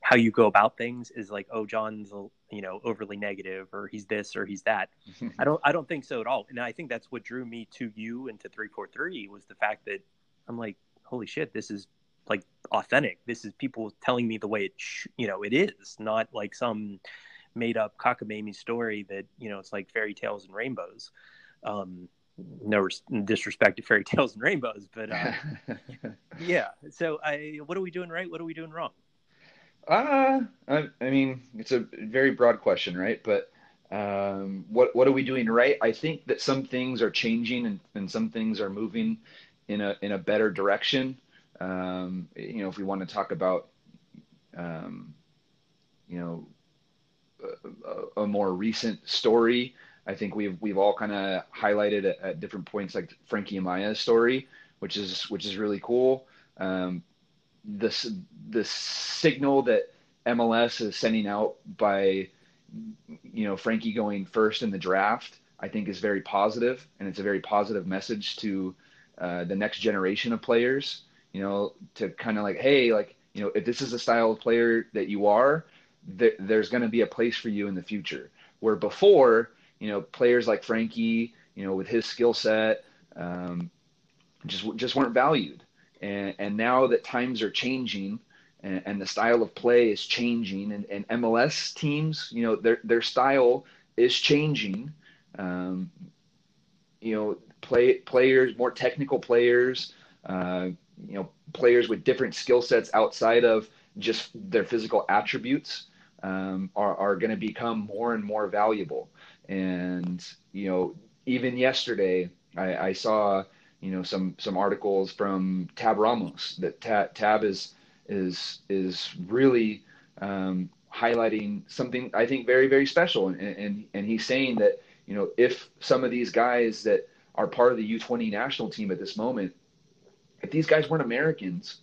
[SPEAKER 3] how you go about things is like oh john's you know overly negative or he's this or he's that. I don't i don't think so at all. And i think that's what drew me to you and to 343 was the fact that i'm like holy shit this is like authentic. This is people telling me the way it sh- you know it is not like some made up cockamamie story that you know it's like fairy tales and rainbows. Um no disrespect to fairy tales and rainbows, but uh, yeah. So, I what are we doing right? What are we doing wrong?
[SPEAKER 2] Uh, I, I mean, it's a very broad question, right? But um, what what are we doing right? I think that some things are changing and, and some things are moving in a in a better direction. Um, you know, if we want to talk about, um, you know, a, a, more recent story, I think we've we've all kind of highlighted at, at, different points, like Frankie Amaya's story, which is which is really cool. Um, this the signal that MLS is sending out by you know Frankie going first in the draft, I think is very positive, and it's a very positive message to uh, the next generation of players. You know, to kind of like, hey, like you know, if this is the style of player that you are, th- there's going to be a place for you in the future. Where before you know, players like Frankie, you know, with his skill set, um, just just weren't valued. And, and now that times are changing and, and, the style of play is changing, and, and MLS teams, you know, their their style is changing. Um, you know, play players, more technical players, uh, you know, players with different skill sets outside of just their physical attributes um, are, are going to become more and more valuable. And you know, even yesterday, I, I saw you know some some articles from Tab Ramos that Tab, Tab is is is really um, highlighting something I think very very special, and, and and he's saying that you know if some of these guys that are part of the U20 national team at this moment, if these guys weren't Americans,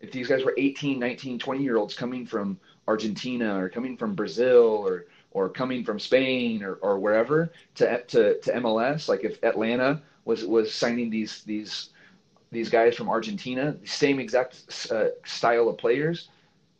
[SPEAKER 2] if these guys were 18, 19, 20 year olds coming from Argentina or coming from Brazil or or coming from Spain or, or wherever to, to to MLS, like if Atlanta was was signing these these these guys from Argentina, the same exact uh, style of players,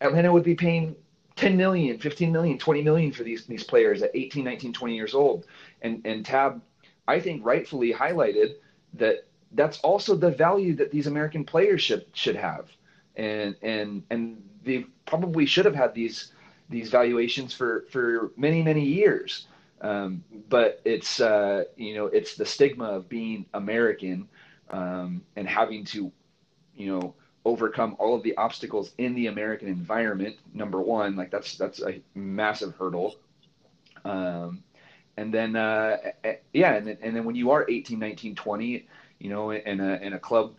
[SPEAKER 2] Atlanta would be paying 10 million, 15 million, 20 million for these these players at 18, 19, 20 years old. And and Tab, I think rightfully highlighted that that's also the value that these American players should should have. And and and they probably should have had these these valuations for for many many years. Um, but it's uh, you know it's the stigma of being American um, and having to you know overcome all of the obstacles in the American environment. Number one, like that's that's a massive hurdle. Um, and then uh, yeah, and then, and then when you are 18, 19, 20, you know, in a in a club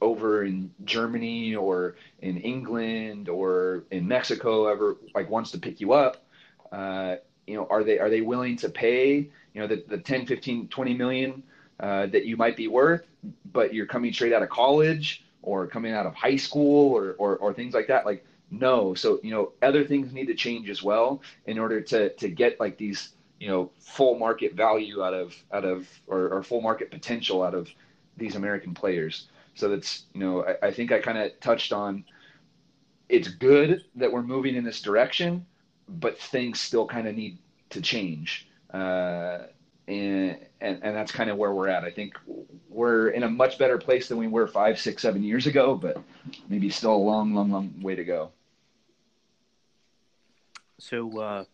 [SPEAKER 2] over in Germany or in England or in Mexico ever like wants to pick you up, uh, you know, are they are they willing to pay, you know, the, the 10, 15, 20 million uh, that you might be worth, but you're coming straight out of college or coming out of high school or, or, or things like that? Like, no. So, you know, other things need to change as well in order to, to get like these, you know, full market value out of, out of, or, or full market potential out of these American players. So that's, you know, I, I think I kind of touched on it's good that we're moving in this direction, but things still kind of need to change. Uh, and, and, and that's kind of where we're at. I think we're in a much better place than we were five, six, seven years ago, but maybe still a long, long, long way to go.
[SPEAKER 3] So, uh,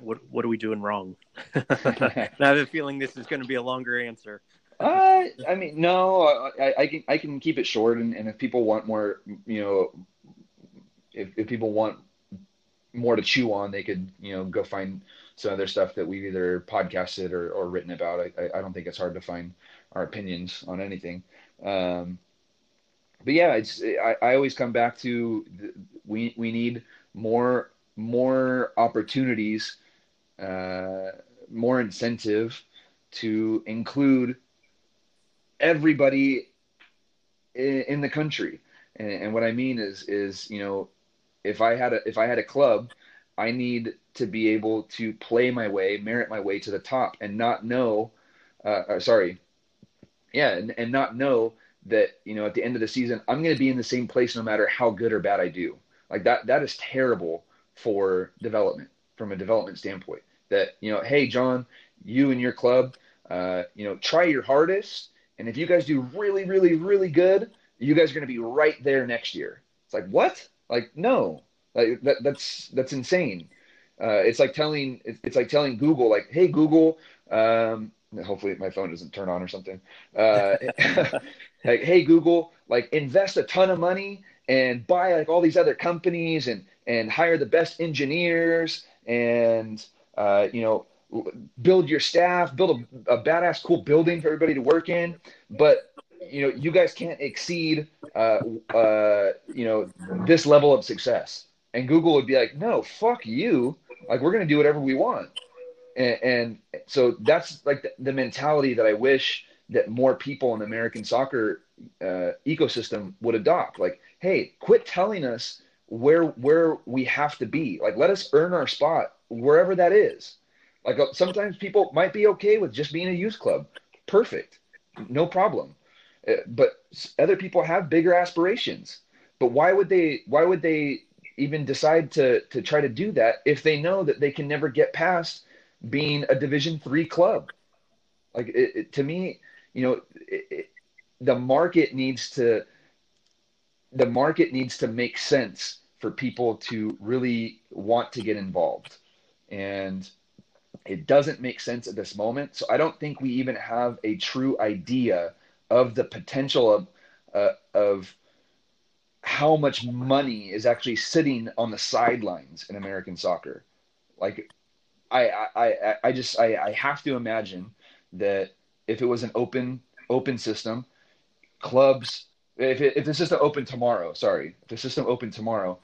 [SPEAKER 3] what what are we doing wrong? I have a feeling this is going to be a longer answer.
[SPEAKER 2] Uh, I mean, no, I, I, can I can keep it short, and, and if people want more, you know, if, if people want more to chew on, they could you know go find some other stuff that we've either podcasted or, or written about. I, I don't think it's hard to find our opinions on anything. Um, but yeah, it's I, I always come back to the, we we need more more opportunities, uh, more incentive to include everybody in, in the country. And, and, what I mean is, is you know, if I had a if I had a club, I need to be able to play my way, merit my way to the top, and not know, uh, sorry, yeah, and, and not know that you know at the end of the season I'm going to be in the same place no matter how good or bad I do. Like that that is terrible for development from a development standpoint. That you know, hey John, you and your club, uh, you know, try your hardest and if you guys do really, really, really good, you guys are going to be right there next year. It's like, what? Like, no, like that, that's, that's insane. Uh, it's like telling, it's it's like telling Google, like, Hey, Google, um, hopefully my phone doesn't turn on or something. Uh, like, Hey, Google, like invest a ton of money and buy like all these other companies and, and hire the best engineers and, uh, you know, build your staff, build a, a badass, cool building for everybody to work in. But you know, you guys can't exceed, uh, uh, you know, this level of success. And Google would be like, no, fuck you. Like, we're to do whatever we want. And, and so that's like the, the, mentality that I wish that more people in the American soccer uh, ecosystem would adopt. Like, hey, quit telling us where where we have to be. Like, let us earn our spot wherever that is. Like uh, sometimes people might be okay with just being a youth club. Perfect. No problem. Uh, but other people have bigger aspirations. But why would they why would they even decide to to try to do that if they know that they can never get past being a division 3 club? Like it, it, to me, you know, it, the market needs to the market needs to make sense for people to really want to get involved. And it doesn't make sense at this moment. So I don't think we even have a true idea of the potential of uh, of how much money is actually sitting on the sidelines in American soccer. Like, I I I just I, I have to imagine that if it was an open open system, clubs if it, if the system opened tomorrow, sorry, if the system opened tomorrow,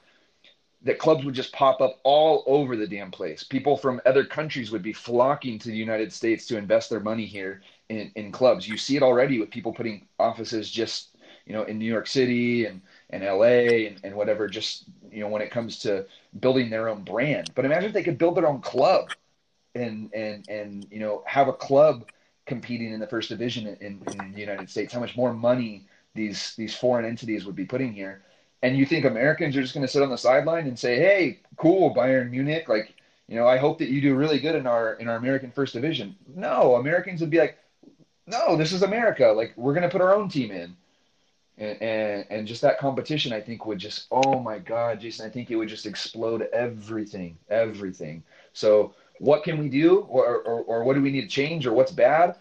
[SPEAKER 2] that clubs would just pop up all over the damn place. People from other countries would be flocking to the United States to invest their money here, in, in clubs. You see it already with people putting offices just you know in New York City and and LA and, and whatever. Just you know when it comes to building their own brand. But imagine if they could build their own club and and and you know have a club competing in the first division in, in the United States. How much more money these these foreign entities would be putting here. And you think Americans are just going to sit on the sideline and say, "Hey, cool, Bayern Munich, like, you know, I hope that you do really good in our in our American First Division." No, Americans would be like, "No, this is America. Like, we're going to put our own team in." And, and and just that competition, I think, would just oh my God, Jason, I think it would just explode everything, everything. So what can we do, or, or, or what do we need to change, or what's bad?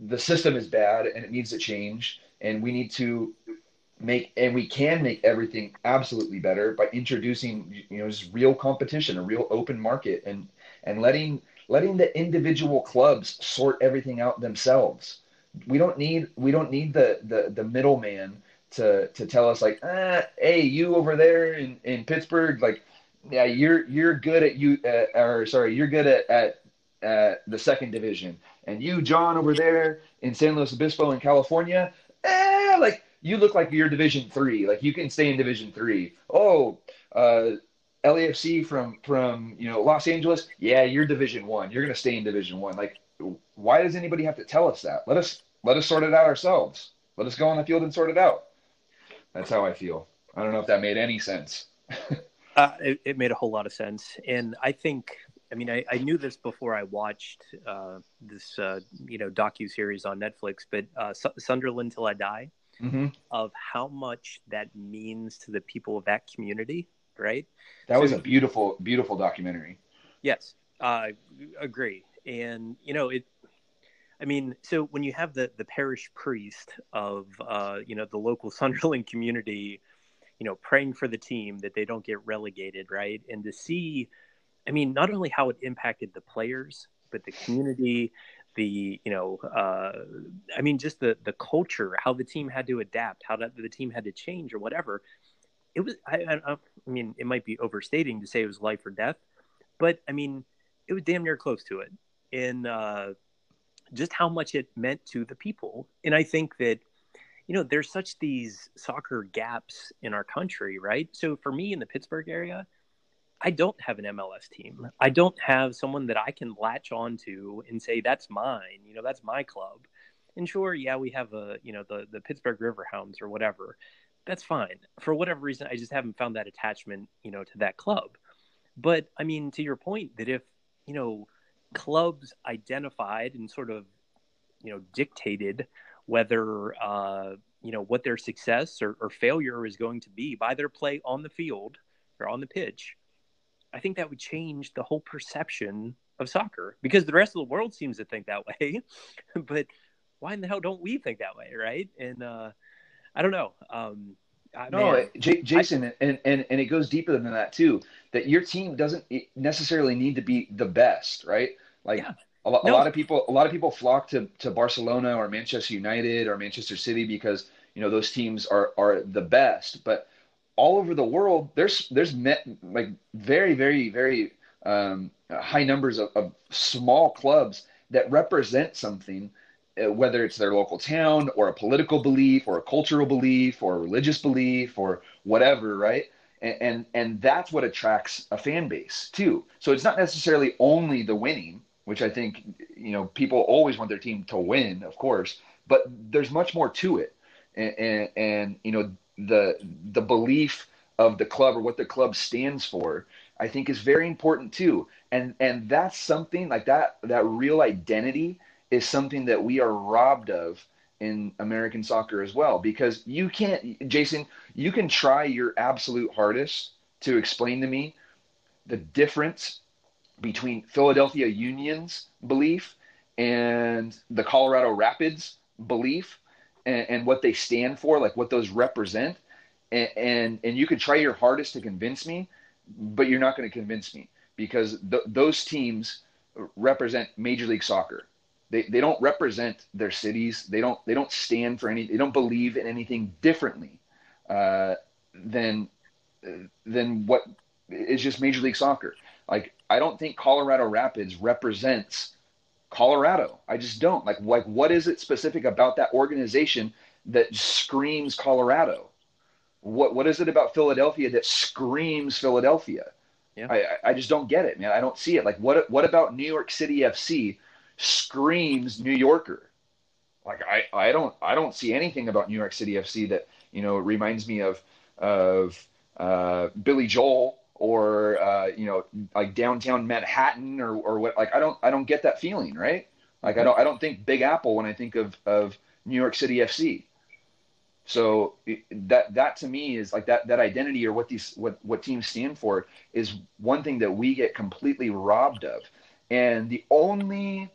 [SPEAKER 2] The system is bad, and it needs to change and we need to make and we can make everything absolutely better by introducing you know just real competition a real open market and and letting letting the individual clubs sort everything out themselves. We don't need we don't need the the, the middleman to to tell us like ah, hey you over there in in pittsburgh like yeah you're you're good at you uh, or sorry you're good at at uh, the second division. And you john over there in san luis obispo in california eh, like you look like you're Division three. Like you can stay in Division three. Oh, uh, LAFC from from you know Los Angeles. Yeah, you're Division one. You're gonna stay in Division one. Like, why does anybody have to tell us that? Let us let us sort it out ourselves. Let us go on the field and sort it out. That's how I feel. I don't know if that made any sense.
[SPEAKER 3] uh, it, it, made a whole lot of sense, and I think I mean, I, I knew this before I watched uh, this, uh, you know, docu series on Netflix. But uh, Sunderland till I die, mm-hmm. of how much that means to the people of that community, right?
[SPEAKER 2] That so, was a beautiful, beautiful documentary.
[SPEAKER 3] Yes, I agree. And you know, it. I mean, so when you have the the parish priest of, uh, you know, the local Sunderland community, you know, praying for the team that they don't get relegated, right, and to see I mean, not only how it impacted the players, but the community, the you know, uh, I mean, just the the culture, how the team had to adapt, how that, the team had to change, or whatever. It was. I, I, I mean, it might be overstating to say it was life or death, but I mean, it was damn near close to it in uh, just how much it meant to the people. And I think that you know, there's such these soccer gaps in our country, right? So for me in the Pittsburgh area I don't have an MLS team. I don't have someone that I can latch onto and say that's mine. You know, that's my club. And sure, yeah, we have a you know the the Pittsburgh Riverhounds or whatever. That's fine. For whatever reason, I just haven't found that attachment, you know, to that club. But I mean, to your point, that if you know clubs identified and sort of you know dictated whether uh, you know what their success or, or failure is going to be by their play on the field or on the pitch I think that would change the whole perception of soccer because the rest of the world seems to think that way. but why in the hell don't we think that way, right? And uh, I don't know. Um,
[SPEAKER 2] no, man, J- Jason, I, and, and and it goes deeper than that too. That your team doesn't necessarily need to be the best, right? Like yeah. a, no. a lot of people, a lot of people flock to to Barcelona or Manchester United or Manchester City because you know those teams are are the best, but all over the world, there's there's met, like very very very um, high numbers of, of, small clubs that represent something, uh, whether it's their local town or a political belief or a cultural belief or a religious belief or whatever, right? And, and and that's what attracts a fan base too. So it's not necessarily only the winning, which I think you know people always want their team to win, of course, but there's much more to it. And, and, and you know the the belief of the club or what the club stands for i think is very important too. And and that's something like that that real identity is something that we are robbed of in american soccer as well. Because you can't jason you can try your absolute hardest to explain to me the difference between philadelphia union's belief and the colorado rapids belief and, and what they stand for, like what those represent. And, and, and you could try your hardest to convince me, but you're not going to convince me because th- those teams represent Major League Soccer. They, they don't represent their cities. They don't they don't stand for any. They don't believe in anything differently uh, than than what is just Major League Soccer. Like I don't think Colorado Rapids represents Colorado. I just don't like like what is it specific about that organization that screams Colorado? What what is it about Philadelphia that screams Philadelphia? Yeah. I I just don't get it, man. I don't see it. Like what what about New York City FC screams New Yorker? Like I I don't I don't see anything about New York City FC that you know reminds me of of uh, Billy Joel or uh, you know like downtown Manhattan or or what like I don't I don't get that feeling right? Like I don't I don't think Big Apple when I think of of New York City FC so that that to me is like that that identity or what these what what teams stand for is one thing that we get completely robbed of. And the only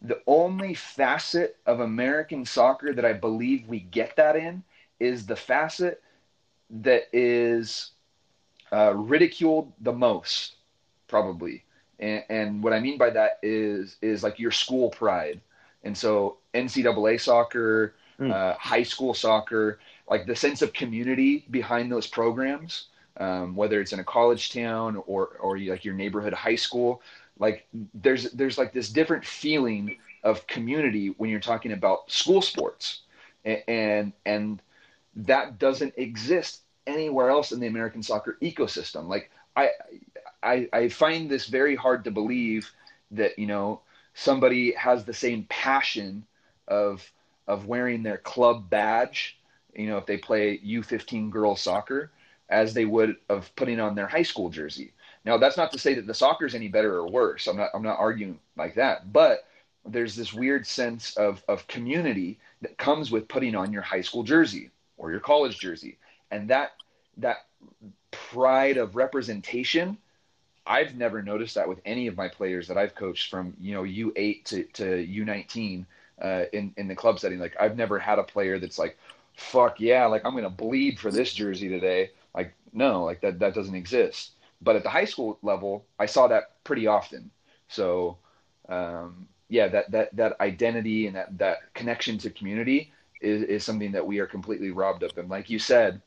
[SPEAKER 2] the only facet of American soccer that I believe we get that in is the facet that is uh, ridiculed the most, probably. And, and what I mean by that is is like your school pride. And so NCAA soccer, mm. uh, high school soccer, like the sense of community behind those programs, um, whether it's in a college town or or like your neighborhood high school, like there's there's like this different feeling of community when you're talking about school sports, and and, and that doesn't exist anywhere else in the American soccer ecosystem. Like I, I, I find this very hard to believe that you know somebody has the same passion of of wearing their club badge, you know, if they play U15 girls soccer, as they would of putting on their high school jersey. Now, that's not to say that the soccer is any better or worse. I'm not I'm not arguing like that, but there's this weird sense of of community that comes with putting on your high school jersey or your college jersey and that that pride of representation I've never noticed that with any of my players that I've coached from you know U8 to, to U19 uh, in in the club setting. Like I've never had a player that's like, "Fuck yeah!" Like I'm gonna bleed for this jersey today. Like no, like that that doesn't exist. But at the high school level, I saw that pretty often. So um, yeah, that that that identity and that that connection to community is is something that we are completely robbed of. And like you said,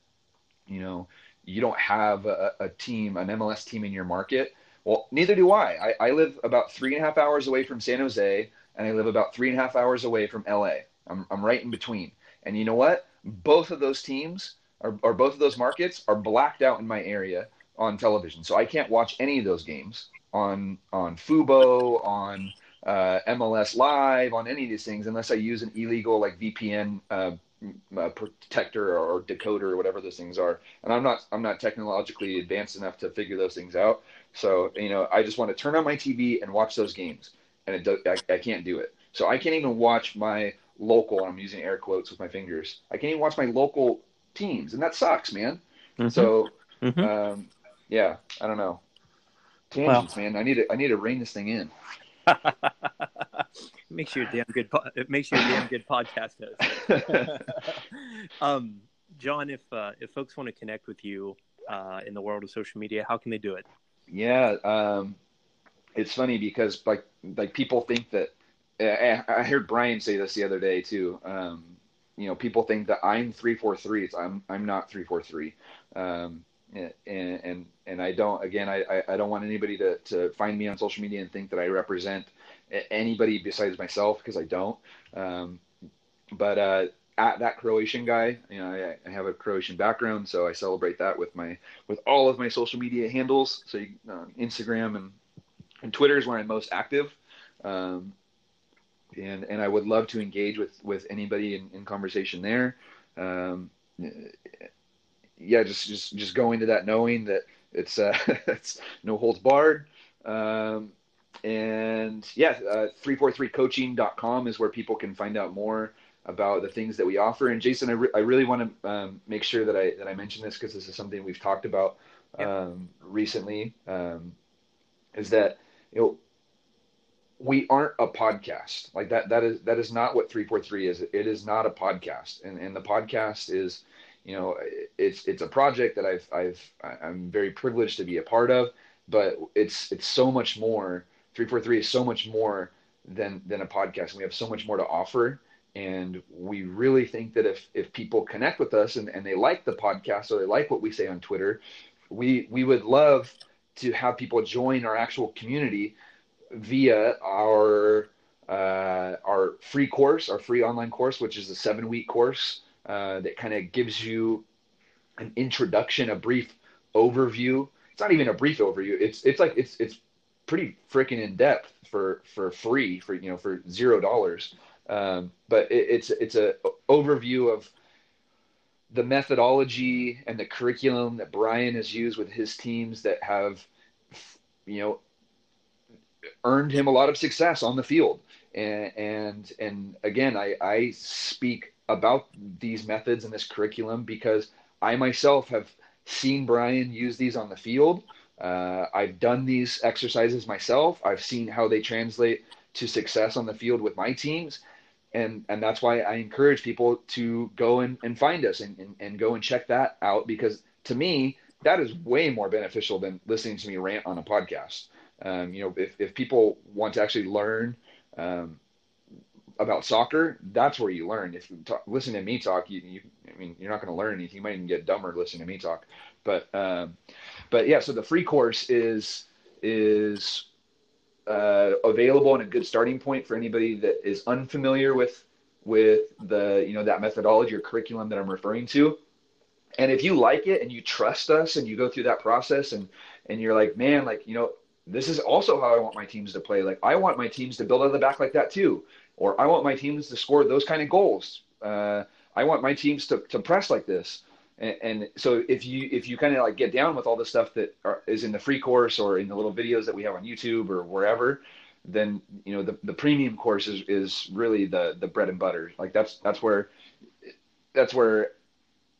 [SPEAKER 2] you know, you don't have a, a team, an MLS team in your market. Well, neither do I. I. I live about three and a half hours away from San Jose, and I live about three and a half hours away from LA. I'm, I'm right in between. And you know what? Both of those teams, or, or both of those markets, are blacked out in my area on television. So I can't watch any of those games on on Fubo, on uh, MLS Live, on any of these things, unless I use an illegal like VPN uh, uh, protector or decoder or whatever those things are. And I'm not I'm not technologically advanced enough to figure those things out. So you know, I just want to turn on my TV and watch those games, and it do, I, I can't do it. So I can't even watch my local. I'm using air quotes with my fingers. I can't even watch my local teams, and that sucks, man. Mm-hmm. So mm-hmm. Um, yeah, I don't know. Tangents, well, man. I need to I need to rein this thing in.
[SPEAKER 3] it makes you a damn good. Po- it makes you a damn good podcast host. um, John, if uh, if folks want to connect with you uh, in the world of social media, how can they do it?
[SPEAKER 2] Yeah, um, it's funny because like like people think that. I heard Brian say this the other day too. Um, you know, people think that I'm three four three. I'm I'm not three four three. Um, and, and and I don't again I, I don't want anybody to, to find me on social media and think that I represent anybody besides myself because I don't. Um, but uh, at that Croatian guy, you know, I, I, have a Croatian background, so I celebrate that with my with all of my social media handles. So you, uh, Instagram and and Twitter is where I'm most active. Um, and and I would love to engage with with anybody in, in conversation there. Um, yeah, just just just going to that knowing that it's uh, it's no holds barred. Um, and yeah, uh, 343coaching.com is where people can find out more about the things that we offer. And Jason, I, re- I really want to um, make sure that I that I mention this because this is something we've talked about um, recently. Um, is that you know we aren't a podcast like that. That is that is not what 343 is. It is not a podcast, and and the podcast is you know it's it's a project that I've I've I'm very privileged to be a part of, but it's it's so much more 343 is so much more than than a podcast. We have so much more to offer. And we really think that if if people connect with us and, and they like the podcast or they like what we say on Twitter, we we would love to have people join our actual community via our uh, our free course, our free online course, which is a seven week course uh, that kind of gives you an introduction, a brief overview. It's not even a brief overview. It's it's like it's it's pretty freaking in depth for for free for you know for zero dollars. Um, but it, it's it's a overview of the methodology and the curriculum that Brian has used with his teams that have you know earned him a lot of success on the field. And and, and again, I, I speak about these methods and this curriculum because I myself have seen Brian use these on the field. Uh, I've done these exercises myself. I've seen how they translate to success on the field with my teams. And, and that's why I encourage people to go and, and find us and, and, and go and check that out because to me, that is way more beneficial than listening to me rant on a podcast. Um, you know, if, if people want to actually learn um, about soccer, that's where you learn. If you talk, listen to me talk, you, you I mean, you're not going to learn anything. You might even get dumber listening to me talk. But, um, but yeah, so the free course is is uh, available and a good starting point for anybody that is unfamiliar with with the you know that methodology or curriculum that I'm referring to. And if you like it and you trust us and you go through that process and and you're like, man, like you know, this is also how I want my teams to play. Like I want my teams to build out the back like that too, or I want my teams to score those kind of goals. Uh, I want my teams to, to press like this. And, and so if you if you kind of like get down with all the stuff that are, is in the free course or in the little videos that we have on YouTube or wherever, then you know the, the premium course is, is really the the bread and butter. Like that's that's where that's where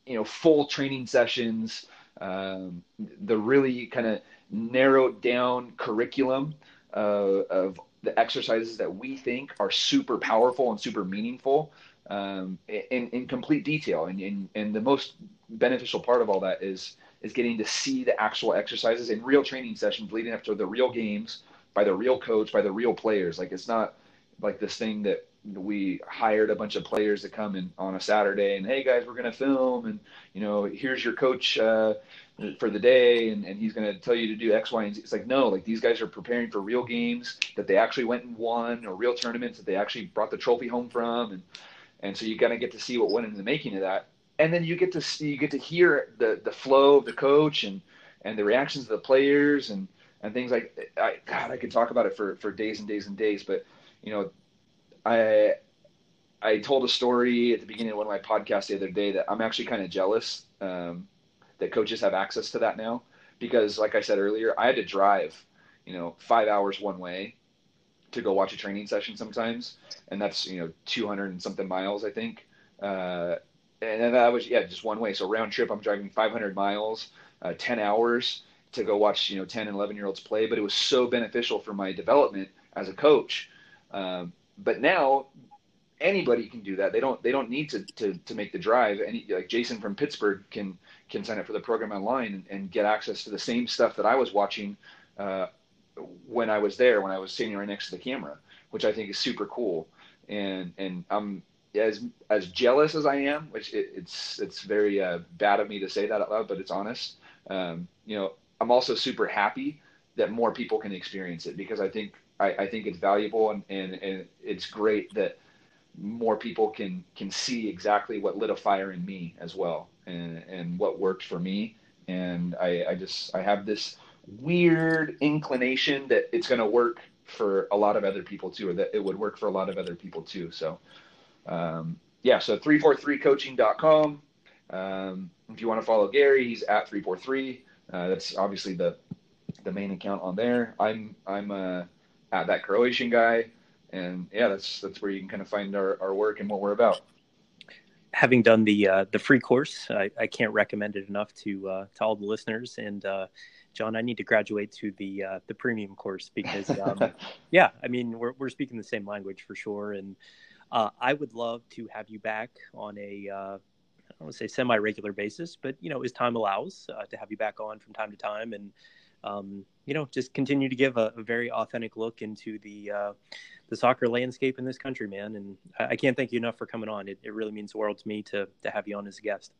[SPEAKER 2] you know full training sessions, um, the really kind of narrowed down curriculum uh, of the exercises that we think are super powerful and super meaningful um, in, in complete detail. And, and, and the most beneficial part of all that is, is getting to see the actual exercises in real training sessions leading up to the real games by the real coach, by the real players. Like it's not like this thing that we hired a bunch of players to come in on a Saturday and hey guys, we're gonna film and you know here's your coach uh, for the day and, and he's gonna tell you to do X, Y, and Z. It's like no, like these guys are preparing for real games that they actually went and won or real tournaments that they actually brought the trophy home from and and so you gotta get to see what went into the making of that. And then you get to see you get to hear the the flow of the coach and and the reactions of the players and and things like I God I could talk about it for for days and days and days, but you know I I told a story at the beginning of one of my podcasts the other day that I'm actually kind of jealous um, that coaches have access to that now because, like I said earlier, I had to drive, you know, five hours one way to go watch a training session sometimes, and that's you know 200 and something miles I think, uh, and then that was yeah just one way. So round trip, I'm driving 500 miles, uh, 10 hours to go watch you know 10 and 11 year olds play, but it was so beneficial for my development as a coach. Um, but now anybody can do that. They don't they don't need to to, to make the drive. Any like Jason from Pittsburgh can can sign up for the program online and, and get access to the same stuff that I was watching uh, when I was there when I was sitting right next to the camera, which I think is super cool. And and I'm as as jealous as I am, which it, it's it's very uh, bad of me to say that out loud, but it's honest. Um, you know, I'm also super happy that more people can experience it because I think I, I think it's valuable and, and, and it's great that more people can can see exactly what lit a fire in me as well and, and what worked for me. And I, I just I have this weird inclination that it's going to work for a lot of other people too, or that it would work for a lot of other people too. So, um, yeah, so 343coaching.com. Um, if you want to follow Gary, he's at 343. Uh, that's obviously the the main account on there. I'm I'm uh, at that Croatian guy, and yeah, that's that's where you can kind of find our, our work and what we're about.
[SPEAKER 3] Having done the uh, the free course, I, I can't recommend it enough to uh, to all the listeners. And uh, John, I need to graduate to the uh, the premium course because um, yeah, I mean we're we're speaking the same language for sure, and uh, I would love to have you back on a uh, I don't want to say semi regular basis, but you know as time allows to have you back on from time to time and um, you know, just continue to give a, a very authentic look into the uh, the soccer landscape in this country, man. And I, I can't thank you enough for coming on. It, it, really means the world to me to to have you on as a guest.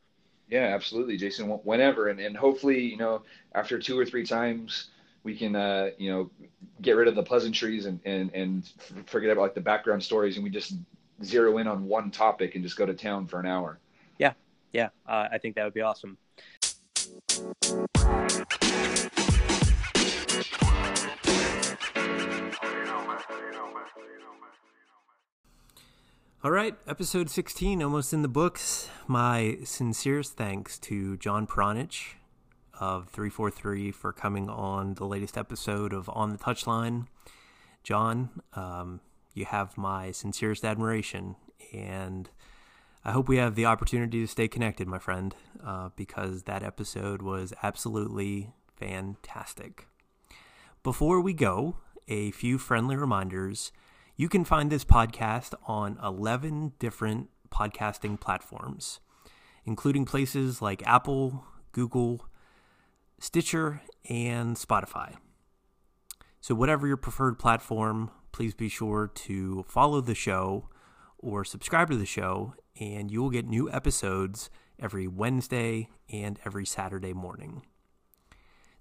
[SPEAKER 2] Yeah, absolutely, Jason. Whenever, and and hopefully, you know, after two or three times we can uh, you know get rid of the pleasantries and and and forget about like the background stories and we just zero in on one topic and just go to town for an hour
[SPEAKER 3] yeah yeah uh, i think that would be awesome
[SPEAKER 1] All right, episode 16, almost in the books. My sincerest thanks to John Pranich of 343 for coming on the latest episode of On the Touchline. John, um, you have my sincerest admiration, and I hope we have the opportunity to stay connected, my friend, uh, because that episode was absolutely fantastic. Before we go, a few friendly reminders. You can find this podcast on 11 different podcasting platforms, including places like Apple, Google, Stitcher, and Spotify. So, whatever your preferred platform, please be sure to follow the show or subscribe to the show, and you will get new episodes every Wednesday and every Saturday morning.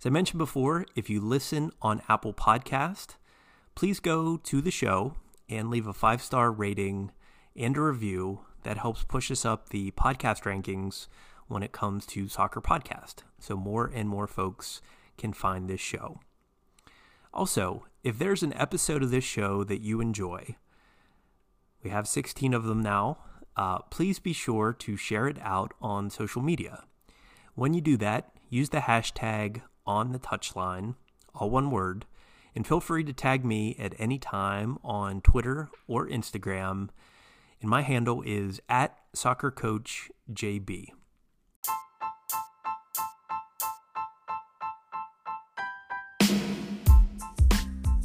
[SPEAKER 1] As I mentioned before, if you listen on Apple Podcast, please go to the show and leave a five star rating and a review that helps push us up the podcast rankings when it comes to soccer podcast so more and more folks can find this show. Also, if there's an episode of this show that you enjoy, we have 16 of them now, uh, please be sure to share it out on social media. When you do that, use the hashtag on the touchline, all one word, and feel free to tag me at any time on Twitter or Instagram. And my handle is at soccercoachjb.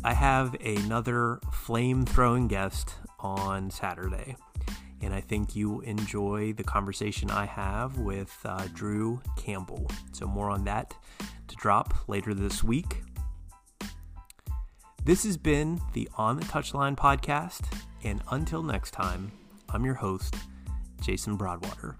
[SPEAKER 1] I have another flame throwing guest on Saturday, and I think you enjoy the conversation I have with uh, Drew Campbell. So, more on that to drop later this week. This has been the On the Touchline podcast, and until next time, I'm your host, Jason Broadwater.